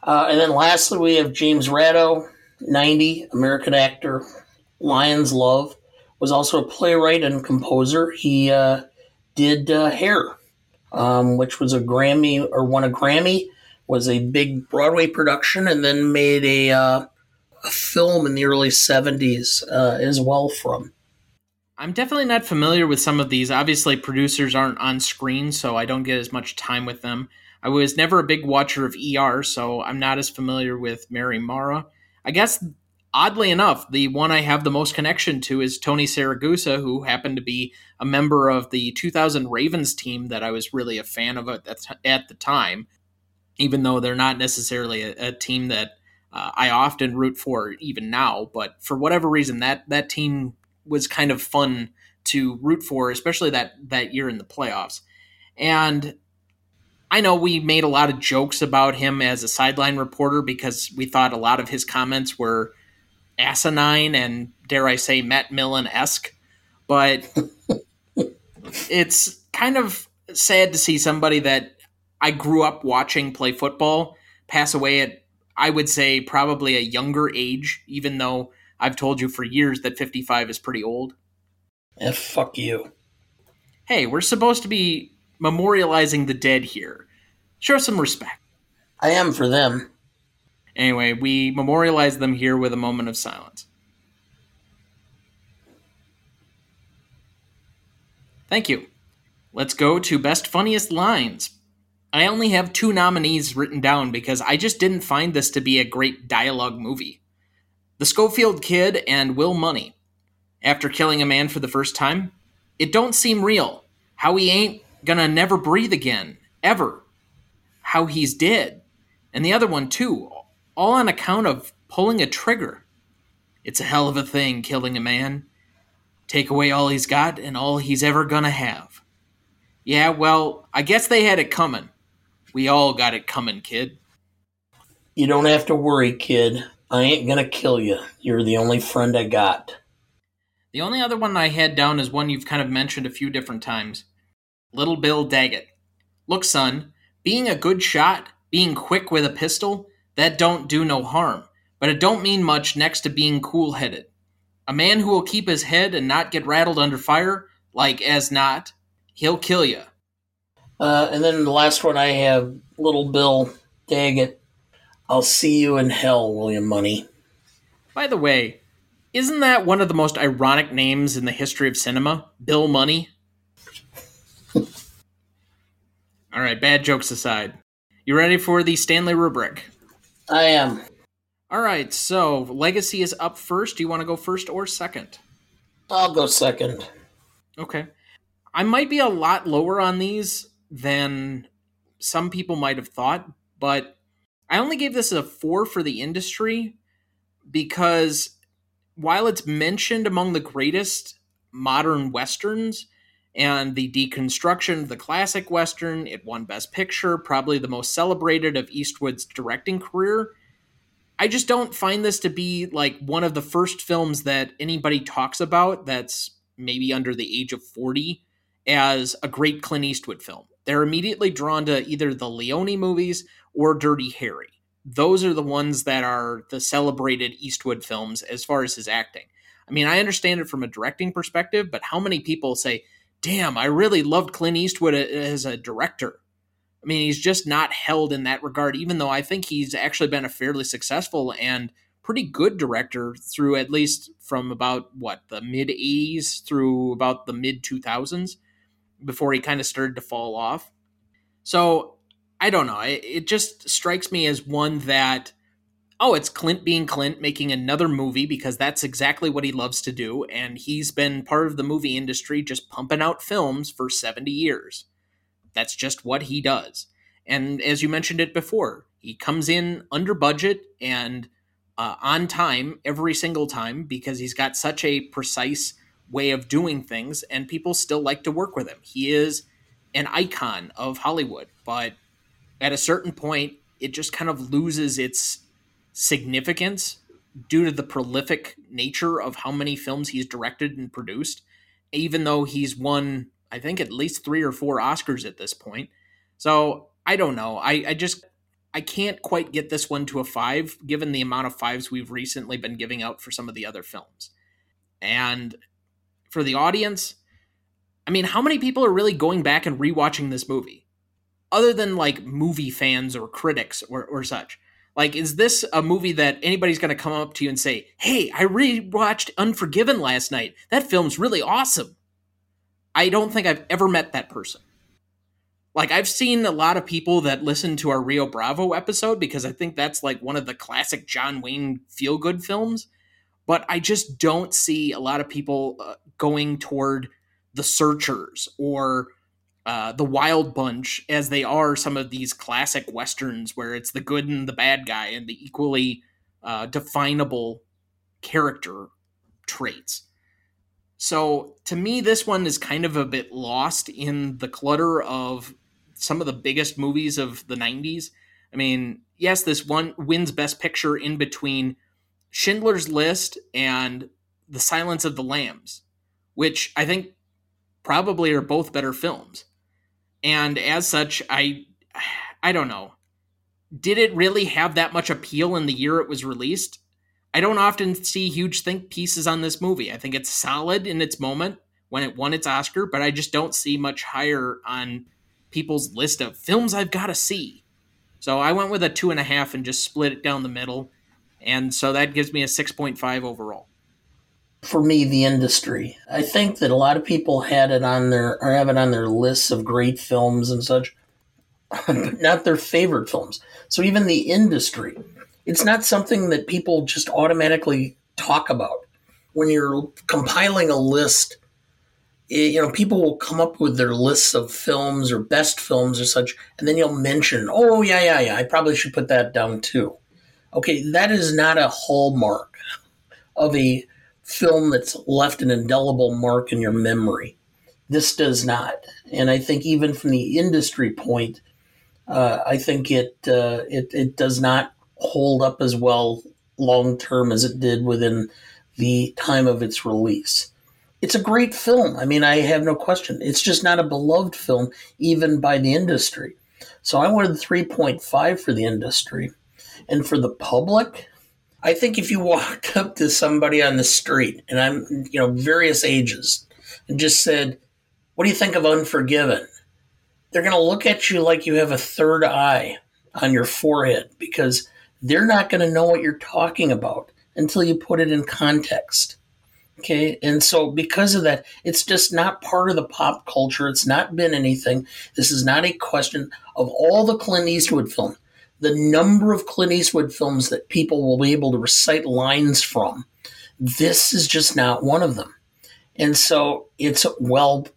Uh, and then lastly, we have James Rado, 90, American actor, Lion's Love, was also a playwright and composer. He uh, did uh, Hair, um, which was a Grammy or won a Grammy, was a big Broadway production, and then made a uh, a film in the early 70s uh, as well from. I'm definitely not familiar with some of these. Obviously, producers aren't on screen, so I don't get as much time with them. I was never a big watcher of ER, so I'm not as familiar with Mary Mara. I guess, oddly enough, the one I have the most connection to is Tony Siragusa, who happened to be a member of the 2000 Ravens team that I was really a fan of at the time, even though they're not necessarily a, a team that uh, I often root for even now. But for whatever reason, that that team was kind of fun to root for, especially that that year in the playoffs. And I know we made a lot of jokes about him as a sideline reporter because we thought a lot of his comments were asinine and, dare I say, Matt Millen esque. But it's kind of sad to see somebody that I grew up watching play football pass away at, I would say, probably a younger age, even though I've told you for years that 55 is pretty old. Yeah, fuck you. Hey, we're supposed to be memorializing the dead here. Show some respect. I am for them. Anyway, we memorialize them here with a moment of silence. Thank you. Let's go to Best Funniest Lines. I only have two nominees written down because I just didn't find this to be a great dialogue movie. The Schofield Kid and Will Munny. After killing a man for the first time, it don't seem real. How he ain't gonna never breathe again, ever. How he's dead. And the other one, too, all on account of pulling a trigger. It's a hell of a thing killing a man. Take away all he's got and all he's ever gonna have. Yeah, well, I guess they had it coming. We all got it coming, kid. You don't have to worry, kid. I ain't gonna kill you. You're the only friend I got. The only other one I had down is one you've kind of mentioned a few different times Little Bill Daggett. Look, son, being a good shot, being quick with a pistol, that don't do no harm, but it don't mean much next to being cool headed. A man who will keep his head and not get rattled under fire, like as not, he'll kill you. Uh, and then the last one I have, Little Bill Daggett. I'll see you in hell, William Munny. By the way, isn't that one of the most ironic names in the history of cinema? Bill Munny? All right, bad jokes aside. You ready for the Stanley rubric? I am. All right, so Legacy is up first. Do you want to go first or second? I'll go second. Okay. I might be a lot lower on these than some people might have thought, but I only gave this a four for the industry because while it's mentioned among the greatest modern westerns and the deconstruction of the classic western, it won Best Picture, probably the most celebrated of Eastwood's directing career. I just don't find this to be like one of the first films that anybody talks about that's maybe under the age of 40 as a great Clint Eastwood film. They're immediately drawn to either the Leone movies or Dirty Harry. Those are the ones that are the celebrated Eastwood films as far as his acting. I mean, I understand it from a directing perspective, but how many people say, damn, I really loved Clint Eastwood as a director? I mean, he's just not held in that regard, even though I think he's actually been a fairly successful and pretty good director through at least from about what the mid 80s through about the mid 2000s before he kind of started to fall off. So I don't know. It, it just strikes me as one that, oh, it's Clint being Clint making another movie because that's exactly what he loves to do. And he's been part of the movie industry just pumping out films for 70 years. That's just what he does. And as you mentioned it before, he comes in under budget and uh, on time every single time because he's got such a precise way of doing things, and people still like to work with him. He is an icon of Hollywood, but at a certain point, it just kind of loses its significance due to the prolific nature of how many films he's directed and produced, even though he's won, I think, at least three or four Oscars at this point. So I don't know. I, I just I can't quite get this one to a five, given the amount of fives we've recently been giving out for some of the other films. And for the audience, I mean, how many people are really going back and rewatching this movie? Other than like movie fans or critics or, or such. Like, is this a movie that anybody's going to come up to you and say, hey, I rewatched Unforgiven last night. That film's really awesome. I don't think I've ever met that person. Like, I've seen a lot of people that listen to our Rio Bravo episode because I think that's like one of the classic John Wayne feel good films but I just don't see a lot of people uh, going toward the Searchers or uh, the Wild Bunch as they are some of these classic westerns where it's the good and the bad guy and the equally uh, definable character traits. So to me, this one is kind of a bit lost in the clutter of some of the biggest movies of the 90s. I mean, yes, this one wins Best Picture in between Schindler's List and The Silence of the Lambs, which I think probably are both better films. And as such, I I don't know. Did it really have that much appeal in the year it was released? I don't often see huge think pieces on this movie. I think it's solid in its moment when it won its Oscar, but I just don't see much higher on people's list of films I've got to see. So I went with a two and a half and just split it down the middle. And so that gives me a 6.5 overall. For me, the industry. I think that a lot of people had it on their or have it on their lists of great films and such, but not their favorite films. So even the industry, it's not something that people just automatically talk about. When you're compiling a list you know, people will come up with their lists of films or best films or such, and then you'll mention, oh, yeah, yeah, yeah, I probably should put that down too. Okay, that is not a hallmark of a film that's left an indelible mark in your memory. This does not. And I think even from the industry point, uh, I think it, uh, it, it does not hold up as well long term as it did within the time of its release it's a great film. I mean, I have no question. It's just not a beloved film, even by the industry. So I wanted 3.5 for the industry. And for the public, I think if you walked up to somebody on the street, and I'm, you know, various ages, and just said, What do you think of Unforgiven? They're going to look at you like you have a third eye on your forehead because they're not going to know what you're talking about until you put it in context. Okay. And so because of that, it's just not part of the pop culture. It's not been anything. This is not a question of all the Clint Eastwood films. The number of Clint Eastwood films that people will be able to recite lines from, this is just not one of them. And so it's well,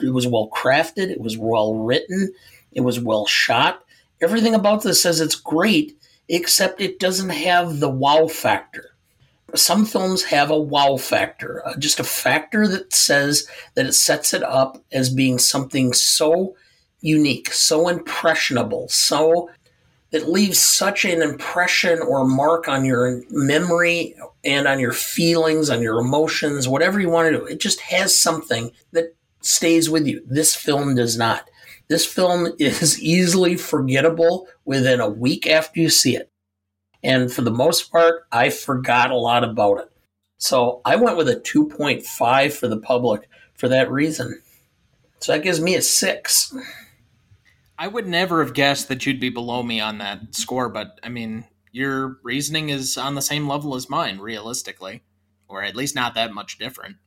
it was well crafted, it was well written, it was well shot. Everything about this says it's great, except it doesn't have the wow factor some films have a wow factor, uh, just a factor that says that it sets it up as being something so unique, so impressionable, so that leaves such an impression or mark on your memory and on your feelings, on your emotions, whatever you want to do. It just has something that stays with you. This film does not. This film is easily forgettable within a week after you see it. And for the most part, I forgot a lot about it. So I went with a 2.5 for the public for that reason. So that gives me a six. I would never have guessed that you'd be below me on that score, but I mean, your reasoning is on the same level as mine, realistically, or at least not that much different.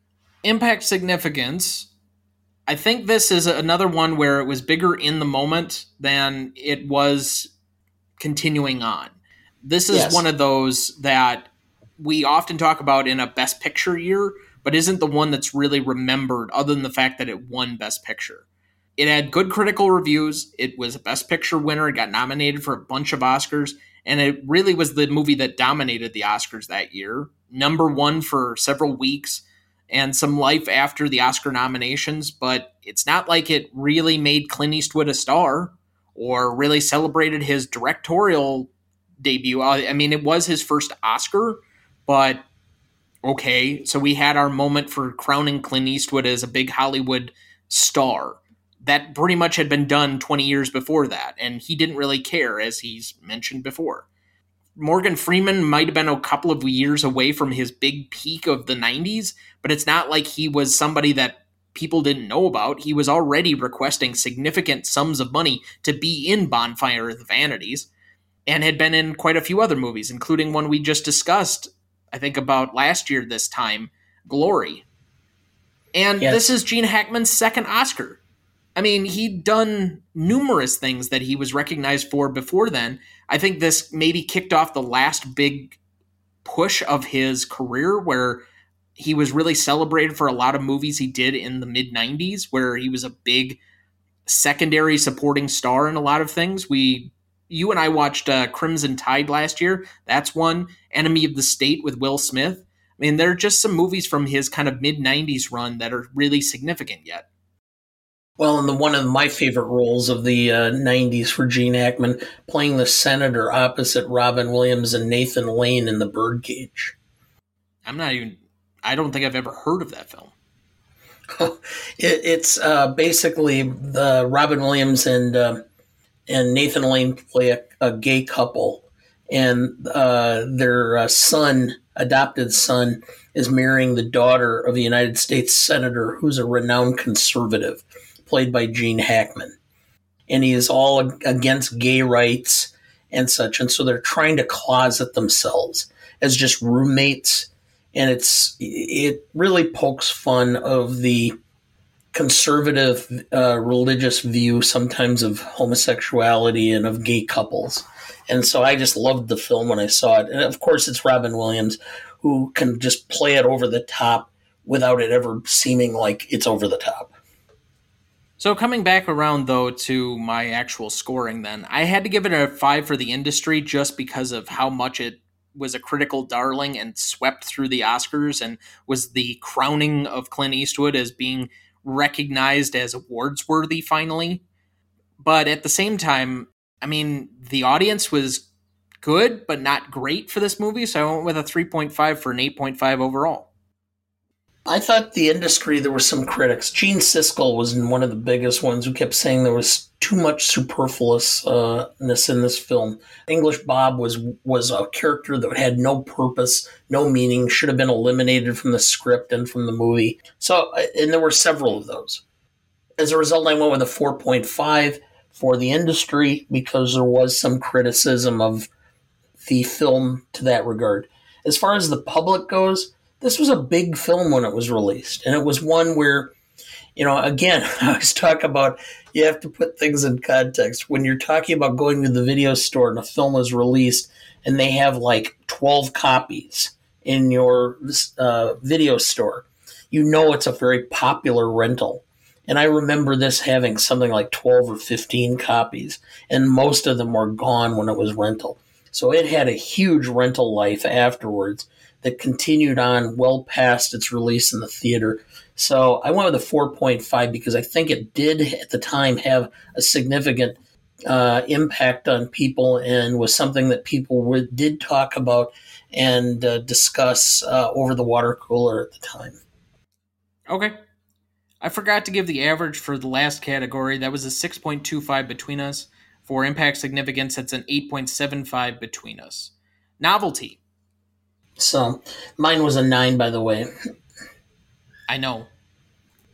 Impact significance. I think this is another one where it was bigger in the moment than it was continuing on. This is yes. one of those that we often talk about in a best picture year, but isn't the one that's really remembered other than the fact that it won best picture. It had good critical reviews. It was a best picture winner. It got nominated for a bunch of Oscars, and it really was the movie that dominated the Oscars that year. Number one for several weeks and some life after the Oscar nominations, but it's not like it really made Clint Eastwood a star or really celebrated his directorial debut. Uh, I mean, it was his first Oscar, but okay. So we had our moment for crowning Clint Eastwood as a big Hollywood star. That pretty much had been done 20 years before that, and he didn't really care, as he's mentioned before. Morgan Freeman might have been a couple of years away from his big peak of the 90s, but it's not like he was somebody that people didn't know about. He was already requesting significant sums of money to be in Bonfire of the Vanities and had been in quite a few other movies, including one we just discussed, I think about last year this time, Glory. And yes. this is Gene Hackman's second Oscar. I mean, he'd done numerous things that he was recognized for before then. I think this maybe kicked off the last big push of his career where he was really celebrated for a lot of movies he did in the mid 90s, where he was a big secondary supporting star in a lot of things. We you and I watched uh, Crimson Tide last year. That's one. Enemy of the State with Will Smith. I mean, there are just some movies from his kind of mid 90s run that are really significant yet. Well, and the one of my favorite roles of the uh, '90s for Gene Hackman, playing the senator opposite Robin Williams and Nathan Lane in The Birdcage. I'm not even. I don't think I've ever heard of that film. it, it's uh, basically the Robin Williams and uh, and Nathan Lane play a, a gay couple, and uh, their uh, son, adopted son, is marrying the daughter of a United States senator who's a renowned conservative, played by Gene Hackman, and he is all against gay rights and such, and so they're trying to closet themselves as just roommates and it's it really pokes fun of the conservative uh, religious view sometimes of homosexuality and of gay couples. And so I just loved the film when I saw it. And of course, it's Robin Williams who can just play it over the top without it ever seeming like it's over the top. So coming back around though to my actual scoring then, I had to give it a 5 for the industry just because of how much it was a critical darling and swept through the Oscars and was the crowning of Clint Eastwood as being recognized as awards worthy finally. But at the same time, I mean, the audience was good but not great for this movie, so I went with a 3.5 for an 8.5 overall. I thought the industry there were some critics. Gene Siskel was one of the biggest ones who kept saying there was too much superfluousness in this film. English Bob was was a character that had no purpose, no meaning, should have been eliminated from the script and from the movie. So, and there were several of those. As a result, I went with a 4.5 for the industry because there was some criticism of the film to that regard. As far as the public goes, this was a big film when it was released, and it was one where, you know, again, I always talk about you have to put things in context. When you're talking about going to the video store and a film is released, and they have like 12 copies in your uh, video store, you know it's a very popular rental. And I remember this having something like 12 or 15 copies, and most of them were gone when it was rental. So it had a huge rental life afterwards that continued on well past its release in the theater. So I went with a 4.5 because I think it did at the time have a significant uh, impact on people and was something that people did talk about and uh, discuss uh, over the water cooler at the time. Okay. I forgot to give the average for the last category. That was a 6.25 between us. For impact significance, that's an 8.75 between us. Novelty. So mine was a nine, by the way. I know.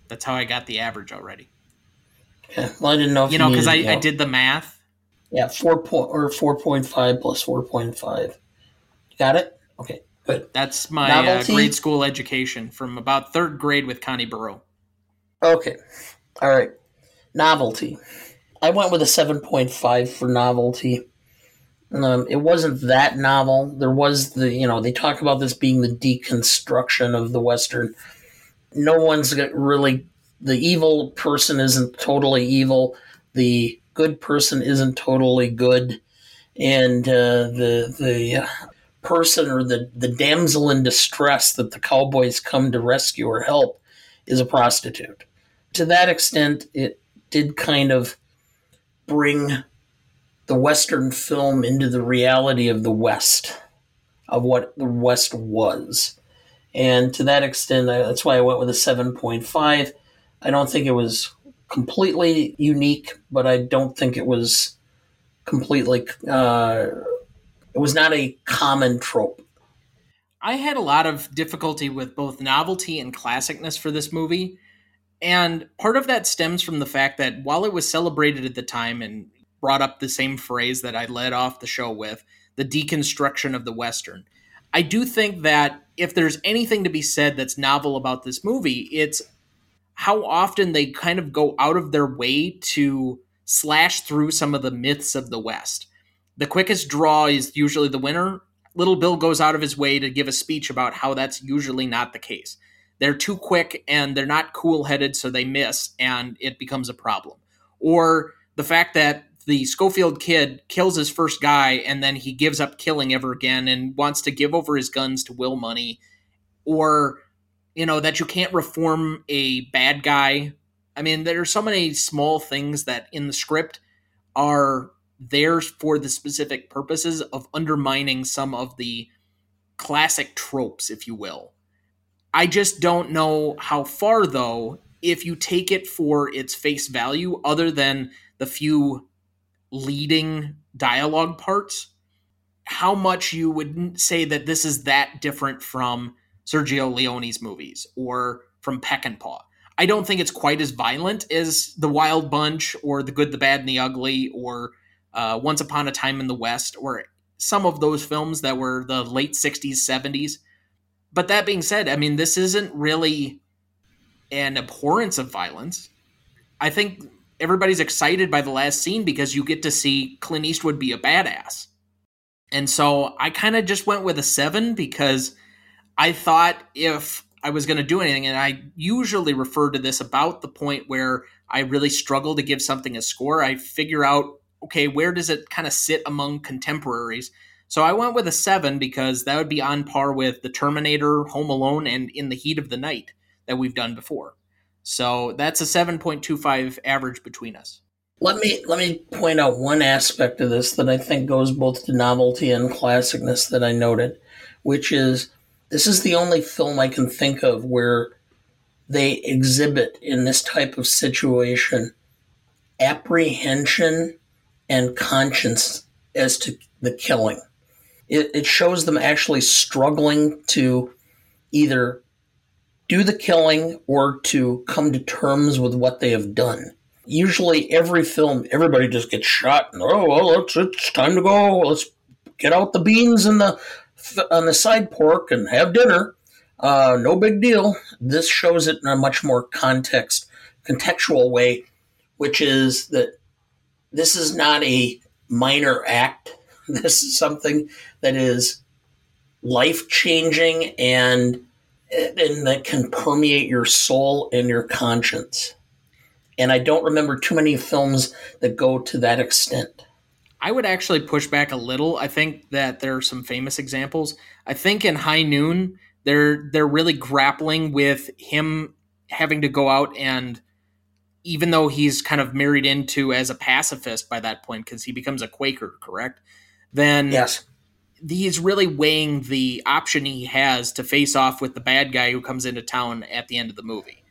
That's how I got the average already. Okay. Well, I didn't know. you know, because I, I did the math. Yeah, four point or four point five plus four point five. Got it. Okay, good. That's my uh, grade school education from about third grade with Connie Burrow. Okay, all right. Novelty. I went with a seven point five for novelty. Um, it wasn't that novel. There was the, you know, they talk about this being the deconstruction of the Western. No one's really, the evil person isn't totally evil. The good person isn't totally good. And uh, the, the person or the, the damsel in distress that the cowboys come to rescue or help is a prostitute. To that extent, it did kind of bring the Western film into the reality of the West, of what the West was. And to that extent, that's why I went with a 7.5. I don't think it was completely unique, but I don't think it was completely, uh, it was not a common trope. I had a lot of difficulty with both novelty and classicness for this movie. And part of that stems from the fact that while it was celebrated at the time and brought up the same phrase that I led off the show with the deconstruction of the Western. I do think that if there's anything to be said that's novel about this movie, it's how often they kind of go out of their way to slash through some of the myths of the West. The quickest draw is usually the winner. Little Bill goes out of his way to give a speech about how that's usually not the case. They're too quick and they're not cool headed, so they miss, and it becomes a problem. Or the fact that the Schofield kid kills his first guy and then he gives up killing ever again and wants to give over his guns to Will Munny, or you know that you can't reform a bad guy. I mean, there are so many small things that in the script are there for the specific purposes of undermining some of the classic tropes, if you will. I just don't know how far, though, if you take it for its face value, other than the few leading dialogue parts, how much you would say that this is that different from Sergio Leone's movies or from Peckinpah. I don't think it's quite as violent as The Wild Bunch or The Good, the Bad, and the Ugly or uh, Once Upon a Time in the West or some of those films that were the late 60s, 70s. But that being said, I mean, this isn't really an abhorrence of violence. I think everybody's excited by the last scene because you get to see Clint Eastwood be a badass. And so I kind of just went with a seven because I thought if I was going to do anything, and I usually refer to this about the point where I really struggle to give something a score, I figure out, okay, where does it kind of sit among contemporaries? So I went with a seven because that would be on par with The Terminator, Home Alone, and In the Heat of the Night that we've done before. So that's a 7.25 average between us. Let me let me point out one aspect of this that I think goes both to novelty and classicness that I noted, which is this is the only film I can think of where they exhibit in this type of situation apprehension and conscience as to the killing. It, it shows them actually struggling to either do the killing or to come to terms with what they have done. Usually, every film, everybody just gets shot, and oh well, it's, it's time to go. Let's get out the beans and the on the side pork and have dinner. Uh, no big deal. This shows it in a much more context, contextual way, which is that this is not a minor act. This is something that is life changing and and that can permeate your soul and your conscience. And I don't remember too many films that go to that extent. I would actually push back a little. I think that there are some famous examples. I think in High Noon, they're they're really grappling with him having to go out and even though he's kind of married into as a pacifist by that point because he becomes a Quaker, correct? Then yes, he's really weighing the option he has to face off with the bad guy who comes into town at the end of the movie.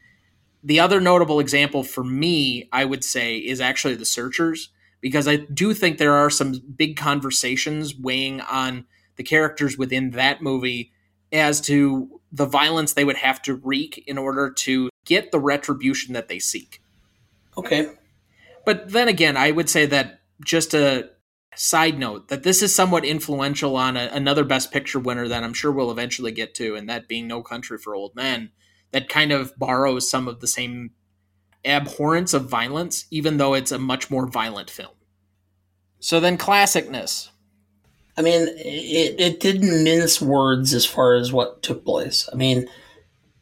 The other notable example for me, I would say, is actually The Searchers because I do think there are some big conversations weighing on the characters within that movie as to the violence they would have to wreak in order to get the retribution that they seek. Okay. But then again, I would say that just a side note that this is somewhat influential on a, another best picture winner that I'm sure we'll eventually get to and that being No Country for Old Men that kind of borrows some of the same abhorrence of violence, even though it's a much more violent film. So then, classicness. I mean, it, it didn't mince words as far as what took place. I mean,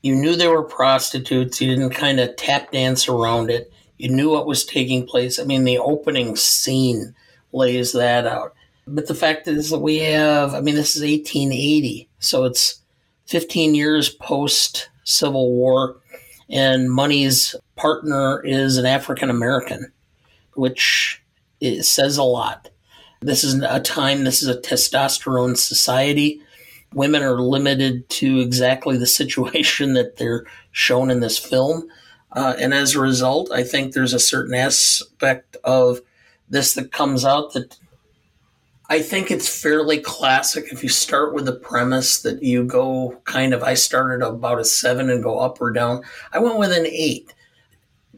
you knew they were prostitutes. You didn't kind of tap dance around it. You knew what was taking place. I mean, the opening scene lays that out. But the fact is that we have, I mean, this is 1880, so it's 15 years post Civil War, and Munny's partner is an African American, which says a lot. This is a time, this is a testosterone society. Women are limited to exactly the situation that they're shown in this film. Uh, and as a result, I think there's a certain aspect of this that comes out that I think it's fairly classic. If you start with the premise that you go kind of, I started about a seven and go up or down. I went with an eight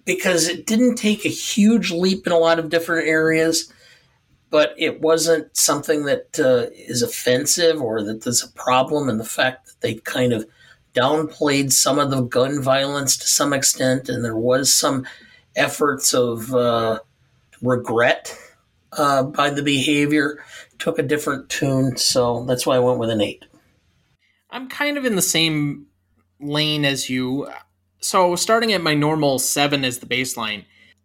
because it didn't take a huge leap in a lot of different areas, but it wasn't something that uh, is offensive or that there's a problem. And the fact that they kind of downplayed some of the gun violence to some extent, and there was some efforts of uh, regret uh, by the behavior took a different tune, so that's why I went with an eight. I'm kind of in the same lane as you. So, starting at my normal seven as the baseline,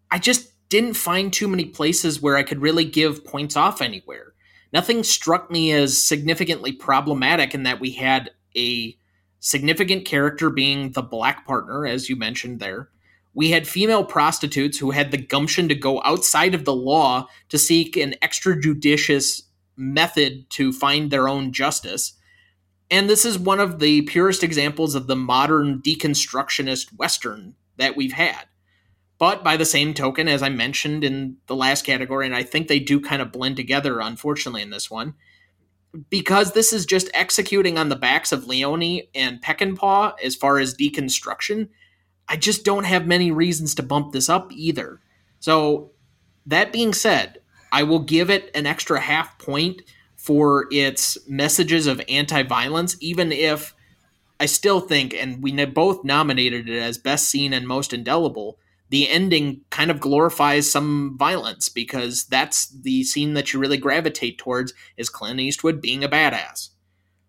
I just didn't find too many places where I could really give points off anywhere. Nothing struck me as significantly problematic in that we had a significant character being the black partner, as you mentioned there. We had female prostitutes who had the gumption to go outside of the law to seek an extrajudicious method to find their own justice. And this is one of the purest examples of the modern deconstructionist Western that we've had. But by the same token, as I mentioned in the last category, and I think they do kind of blend together, unfortunately, in this one, because this is just executing on the backs of Leone and Peckinpah as far as deconstruction, I just don't have many reasons to bump this up either. So, that being said, I will give it an extra half point for its messages of anti violence, even if I still think, and we both nominated it as best scene and most indelible, the ending kind of glorifies some violence because that's the scene that you really gravitate towards is Clint Eastwood being a badass.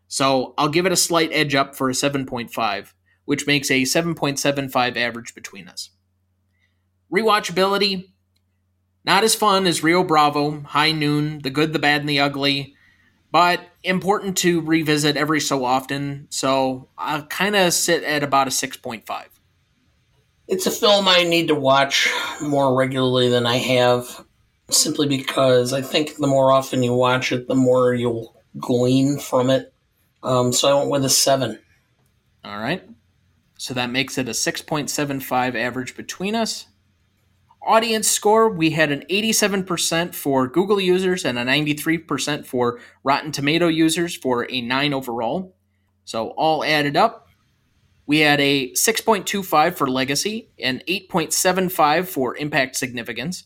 So I'll give it a slight edge up for a 7.5, which makes a 7.75 average between us. Rewatchability, not as fun as Rio Bravo, High Noon, The Good, the Bad, and the Ugly, but important to revisit every so often. So I'll kind of sit at about a 6.5. It's a film I need to watch more regularly than I have, simply because I think the more often you watch it, the more you'll glean from it. Um, so I went with a 7. All right. So that makes it a 6.75 average between us. Audience score, we had an 87% for Google users and a 93% for Rotten Tomato users for a 9 overall. So all added up, we had a 6.25 for legacy, an 8.75 for impact significance.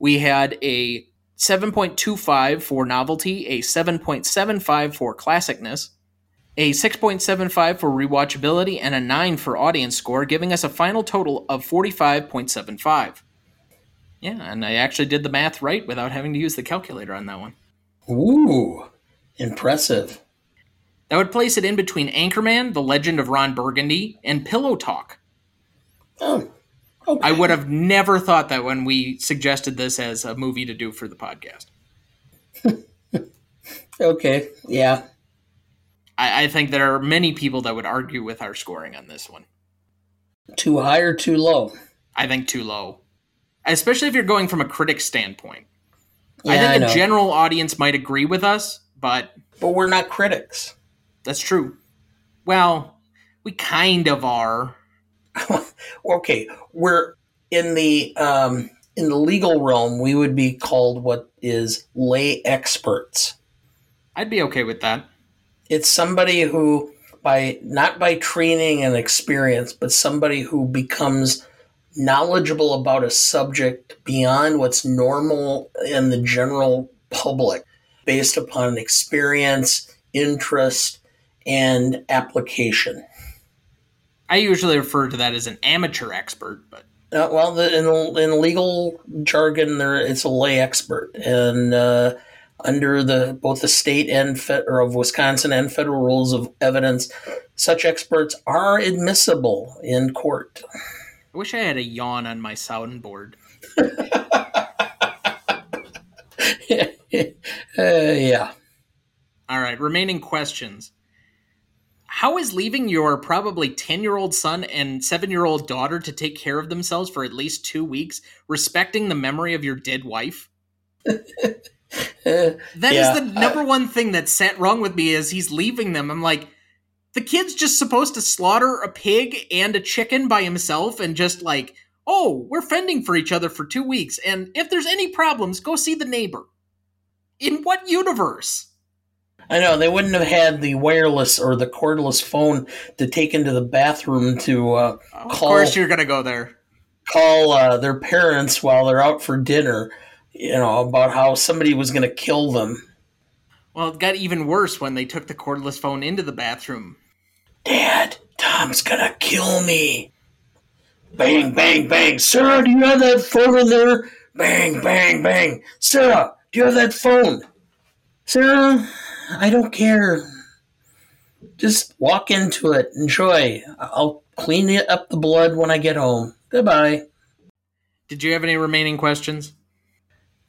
We had a 7.25 for novelty, a 7.75 for classicness, a 6.75 for rewatchability, and a 9 for audience score, giving us a final total of 45.75. Yeah, and I actually did the math right without having to use the calculator on that one. Ooh, impressive. That would place it in between Anchorman, The Legend of Ron Burgundy, and Pillow Talk. Oh, okay. I would have never thought that when we suggested this as a movie to do for the podcast. okay, yeah. I, I think there are many people that would argue with our scoring on this one. Too high or too low? I think too low. Especially if you're going from a critic standpoint. Yeah, I think I a general audience might agree with us, but But we're not critics. that's true. Well, we kind of are. okay, we're in the um, in the legal realm. We would be called what is lay experts. I'd be okay with that. It's somebody who, by not by training and experience, but somebody who becomes knowledgeable about a subject beyond what's normal in the general public, based upon experience, interest, and application. I usually refer to that as an amateur expert, but Uh, well, the, in, in legal jargon, there it's a lay expert, and uh, under the both the state and fe- or of Wisconsin and federal rules of evidence, such experts are admissible in court. I wish I had a yawn on my soundboard. uh, yeah, All right, remaining questions. How is leaving your probably 10 year old son and 7 year old daughter to take care of themselves for at least two weeks, respecting the memory of your dead wife? That is Yeah, the number one thing that's sat wrong with me is he's leaving them. I'm like, the kid's just supposed to slaughter a pig and a chicken by himself and just like, oh, we're fending for each other for two weeks. And if there's any problems, go see the neighbor. In what universe? I know they wouldn't have had the wireless or the cordless phone to take into the bathroom to uh, Of Call- course, you're going to go there. call uh, their parents while they're out for dinner. You know about how somebody was going to kill them. Well, it got even worse when they took the cordless phone into the bathroom. Dad, Tom's gonna kill me. Bang, bang, bang. Sarah, do you have that phone in there? Bang, bang, bang. Sarah, do you have that phone? Sarah, I don't care. Just walk into it. Enjoy. I'll clean it up the blood when I get home. Goodbye. Did you have any remaining questions?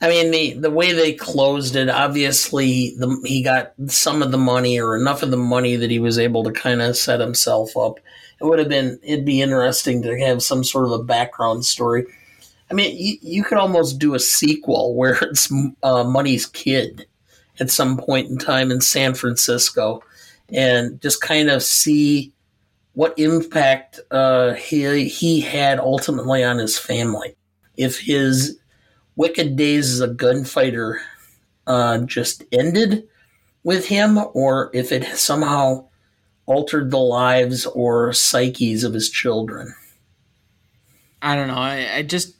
I mean, the the way they closed it, obviously, the, he got some of the money or enough of the money that he was able to kind of set himself up. It would have been. It'd be interesting to have some sort of a background story. I mean, you, you could almost do a sequel where it's uh, Munny's kid at some point in time in San Francisco, and just kind of see what impact uh, he he had ultimately on his family. If his wicked days as a gunfighter uh, just ended with him, or if it somehow altered the lives or psyches of his children. I don't know. I, I just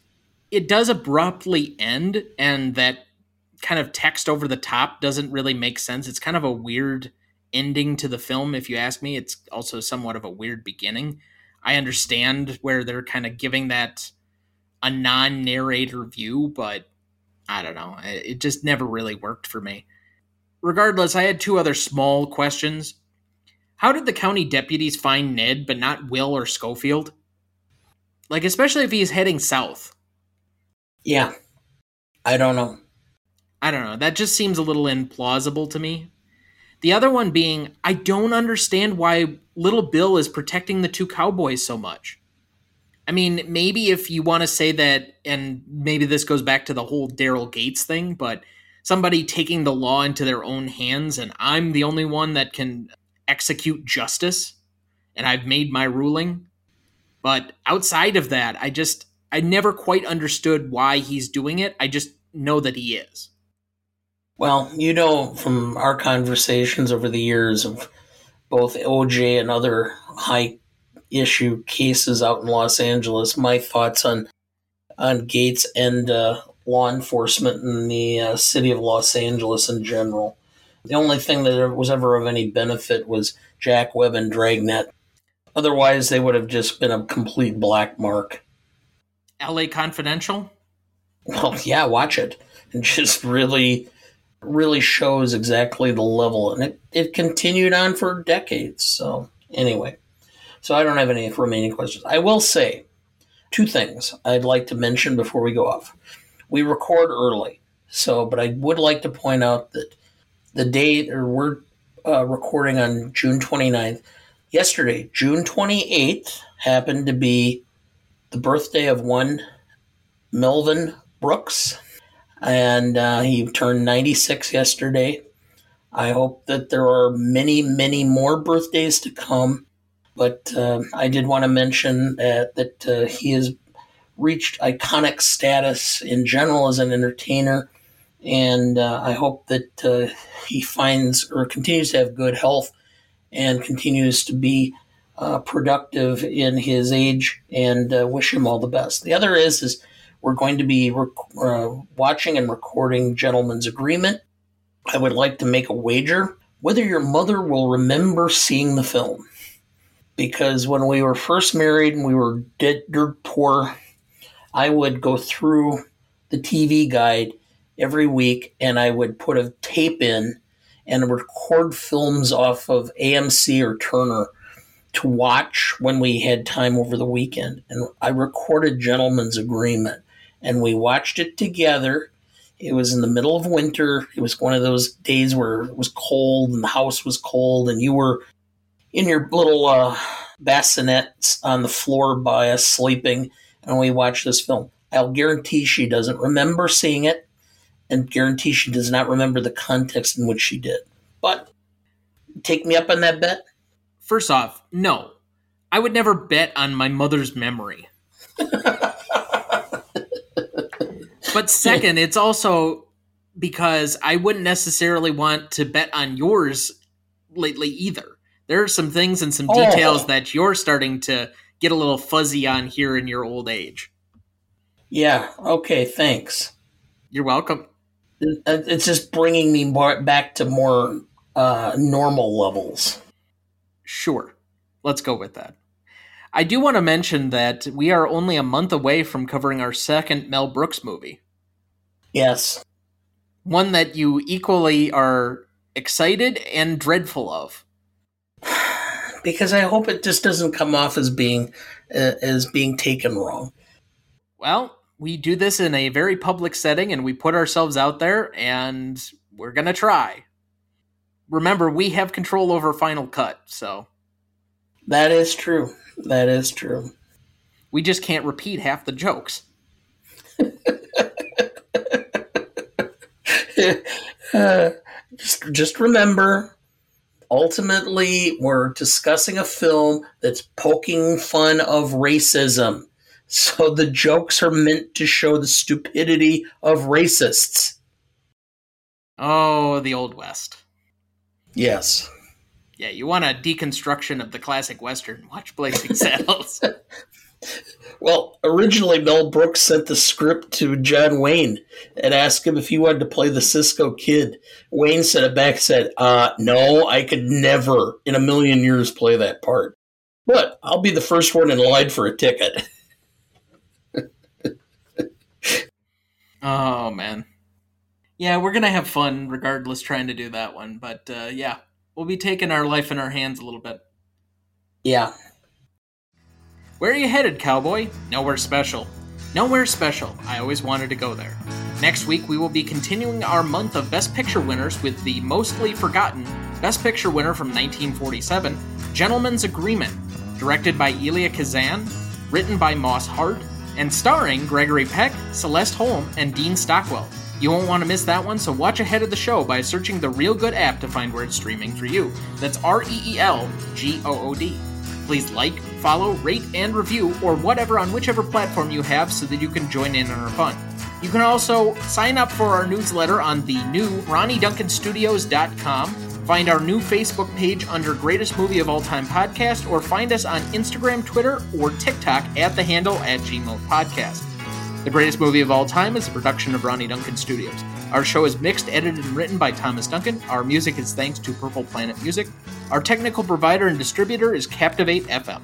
it does abruptly end, and that kind of text over the top doesn't really make sense. It's kind of a weird ending to the film, if you ask me. It's also somewhat of a weird beginning. I understand where they're kind of giving that a non narrator view, but I don't know. It just never really worked for me. Regardless, I had two other small questions. How did the county deputies find Ned but not Will or Schofield? Like, especially if he's heading south. Yeah. I don't know. I don't know. That just seems a little implausible to me. The other one being, I don't understand why little Bill is protecting the two cowboys so much. I mean, maybe if you want to say that, and maybe this goes back to the whole Daryl Gates thing, but somebody taking the law into their own hands, and I'm the only one that can execute justice, and I've made my ruling. But outside of that, I just, I never quite understood why he's doing it. I just know that he is. Well, you know from our conversations over the years of both OJ and other high issue cases out in Los Angeles, my thoughts on on Gates and uh, law enforcement in the uh, city of Los Angeles in general. The only thing that was ever of any benefit was Jack Webb and Dragnet. Otherwise, they would have just been a complete black mark. LA Confidential? Well, yeah, watch it. And just really, really shows exactly the level. And it, it continued on for decades. So, anyway. So, I don't have any remaining questions. I will say two things I'd like to mention before we go off. We record early. So, but I would like to point out that the date, or we're uh, recording on June 29th. Yesterday, June 28th, happened to be the birthday of one Melvin Brooks, and uh, he turned 96 yesterday. I hope that there are many, many more birthdays to come. But uh, I did want to mention that, that uh, he has reached iconic status in general as an entertainer and uh, I hope that uh, he finds or continues to have good health and continues to be uh, productive in his age and uh, wish him all the best. The other is is we're going to be rec- uh, watching and recording Gentleman's Agreement. I would like to make a wager whether your mother will remember seeing the film. Because when we were first married and we were dirt poor, I would go through the TV guide every week, and I would put a tape in and record films off of AMC or Turner to watch when we had time over the weekend. And I recorded Gentleman's Agreement, and we watched it together. It was in the middle of winter. It was one of those days where it was cold and the house was cold, and you were in your little uh, bassinet on the floor by us sleeping, and we watch this film. I'll guarantee she doesn't remember seeing it and guarantee she does not remember the context in which she did. But take me up on that bet? First off, no. I would never bet on my mother's memory. but second, it's also because I wouldn't necessarily want to bet on yours lately either. There are some things and some details oh. that you're starting to get a little fuzzy on here in your old age. Yeah, okay, thanks. You're welcome it's just bringing me back to more uh, normal levels. Sure. Let's go with that. I do want to mention that we are only a month away from covering our second Mel Brooks movie. Yes. One that you equally are excited and dreadful of. Because I hope it just doesn't come off as being uh, as being taken wrong. Well, we do this in a very public setting and we put ourselves out there and we're going to try. Remember, we have control over Final Cut, so. That is true. That is true. We just can't repeat half the jokes. uh, just, just remember, ultimately, we're discussing a film that's poking fun of racism. So the jokes are meant to show the stupidity of racists. Oh, the Old West. Yes. Yeah, you want a deconstruction of the classic Western. Watch Blazing Saddles. well, originally Mel Brooks sent the script to John Wayne and asked him if he wanted to play the Cisco Kid. Wayne sent it back said, uh, no, I could never in a million years play that part. But I'll be the first one in line for a ticket. oh, man. Yeah, we're going to have fun regardless trying to do that one. But uh, yeah, we'll be taking our life in our hands a little bit. Yeah. Where are you headed, cowboy? Nowhere special. Nowhere special. I always wanted to go there. Next week, we will be continuing our month of Best Picture winners with the mostly forgotten Best Picture winner from 1947, Gentleman's Agreement, directed by Elia Kazan, written by Moss Hart, and starring Gregory Peck, Celeste Holm, and Dean Stockwell. You won't want to miss that one, so watch ahead of the show by searching the Reelgood app to find where it's streaming for you. That's R E E L G O O D. Please like, follow, rate, and review, or whatever on whichever platform you have so that you can join in on our fun. You can also sign up for our newsletter on the new RonnyDuncanStudios.com, find our new Facebook page under Greatest Movie of All Time Podcast, or find us on Instagram, Twitter, or TikTok at the handle at Gmoat Podcast. The Greatest Movie of All Time is a production of Ronny Duncan Studios. Our show is mixed, edited, and written by Thomas Duncan. Our music is thanks to Purple Planet Music. Our technical provider and distributor is Captivate FM.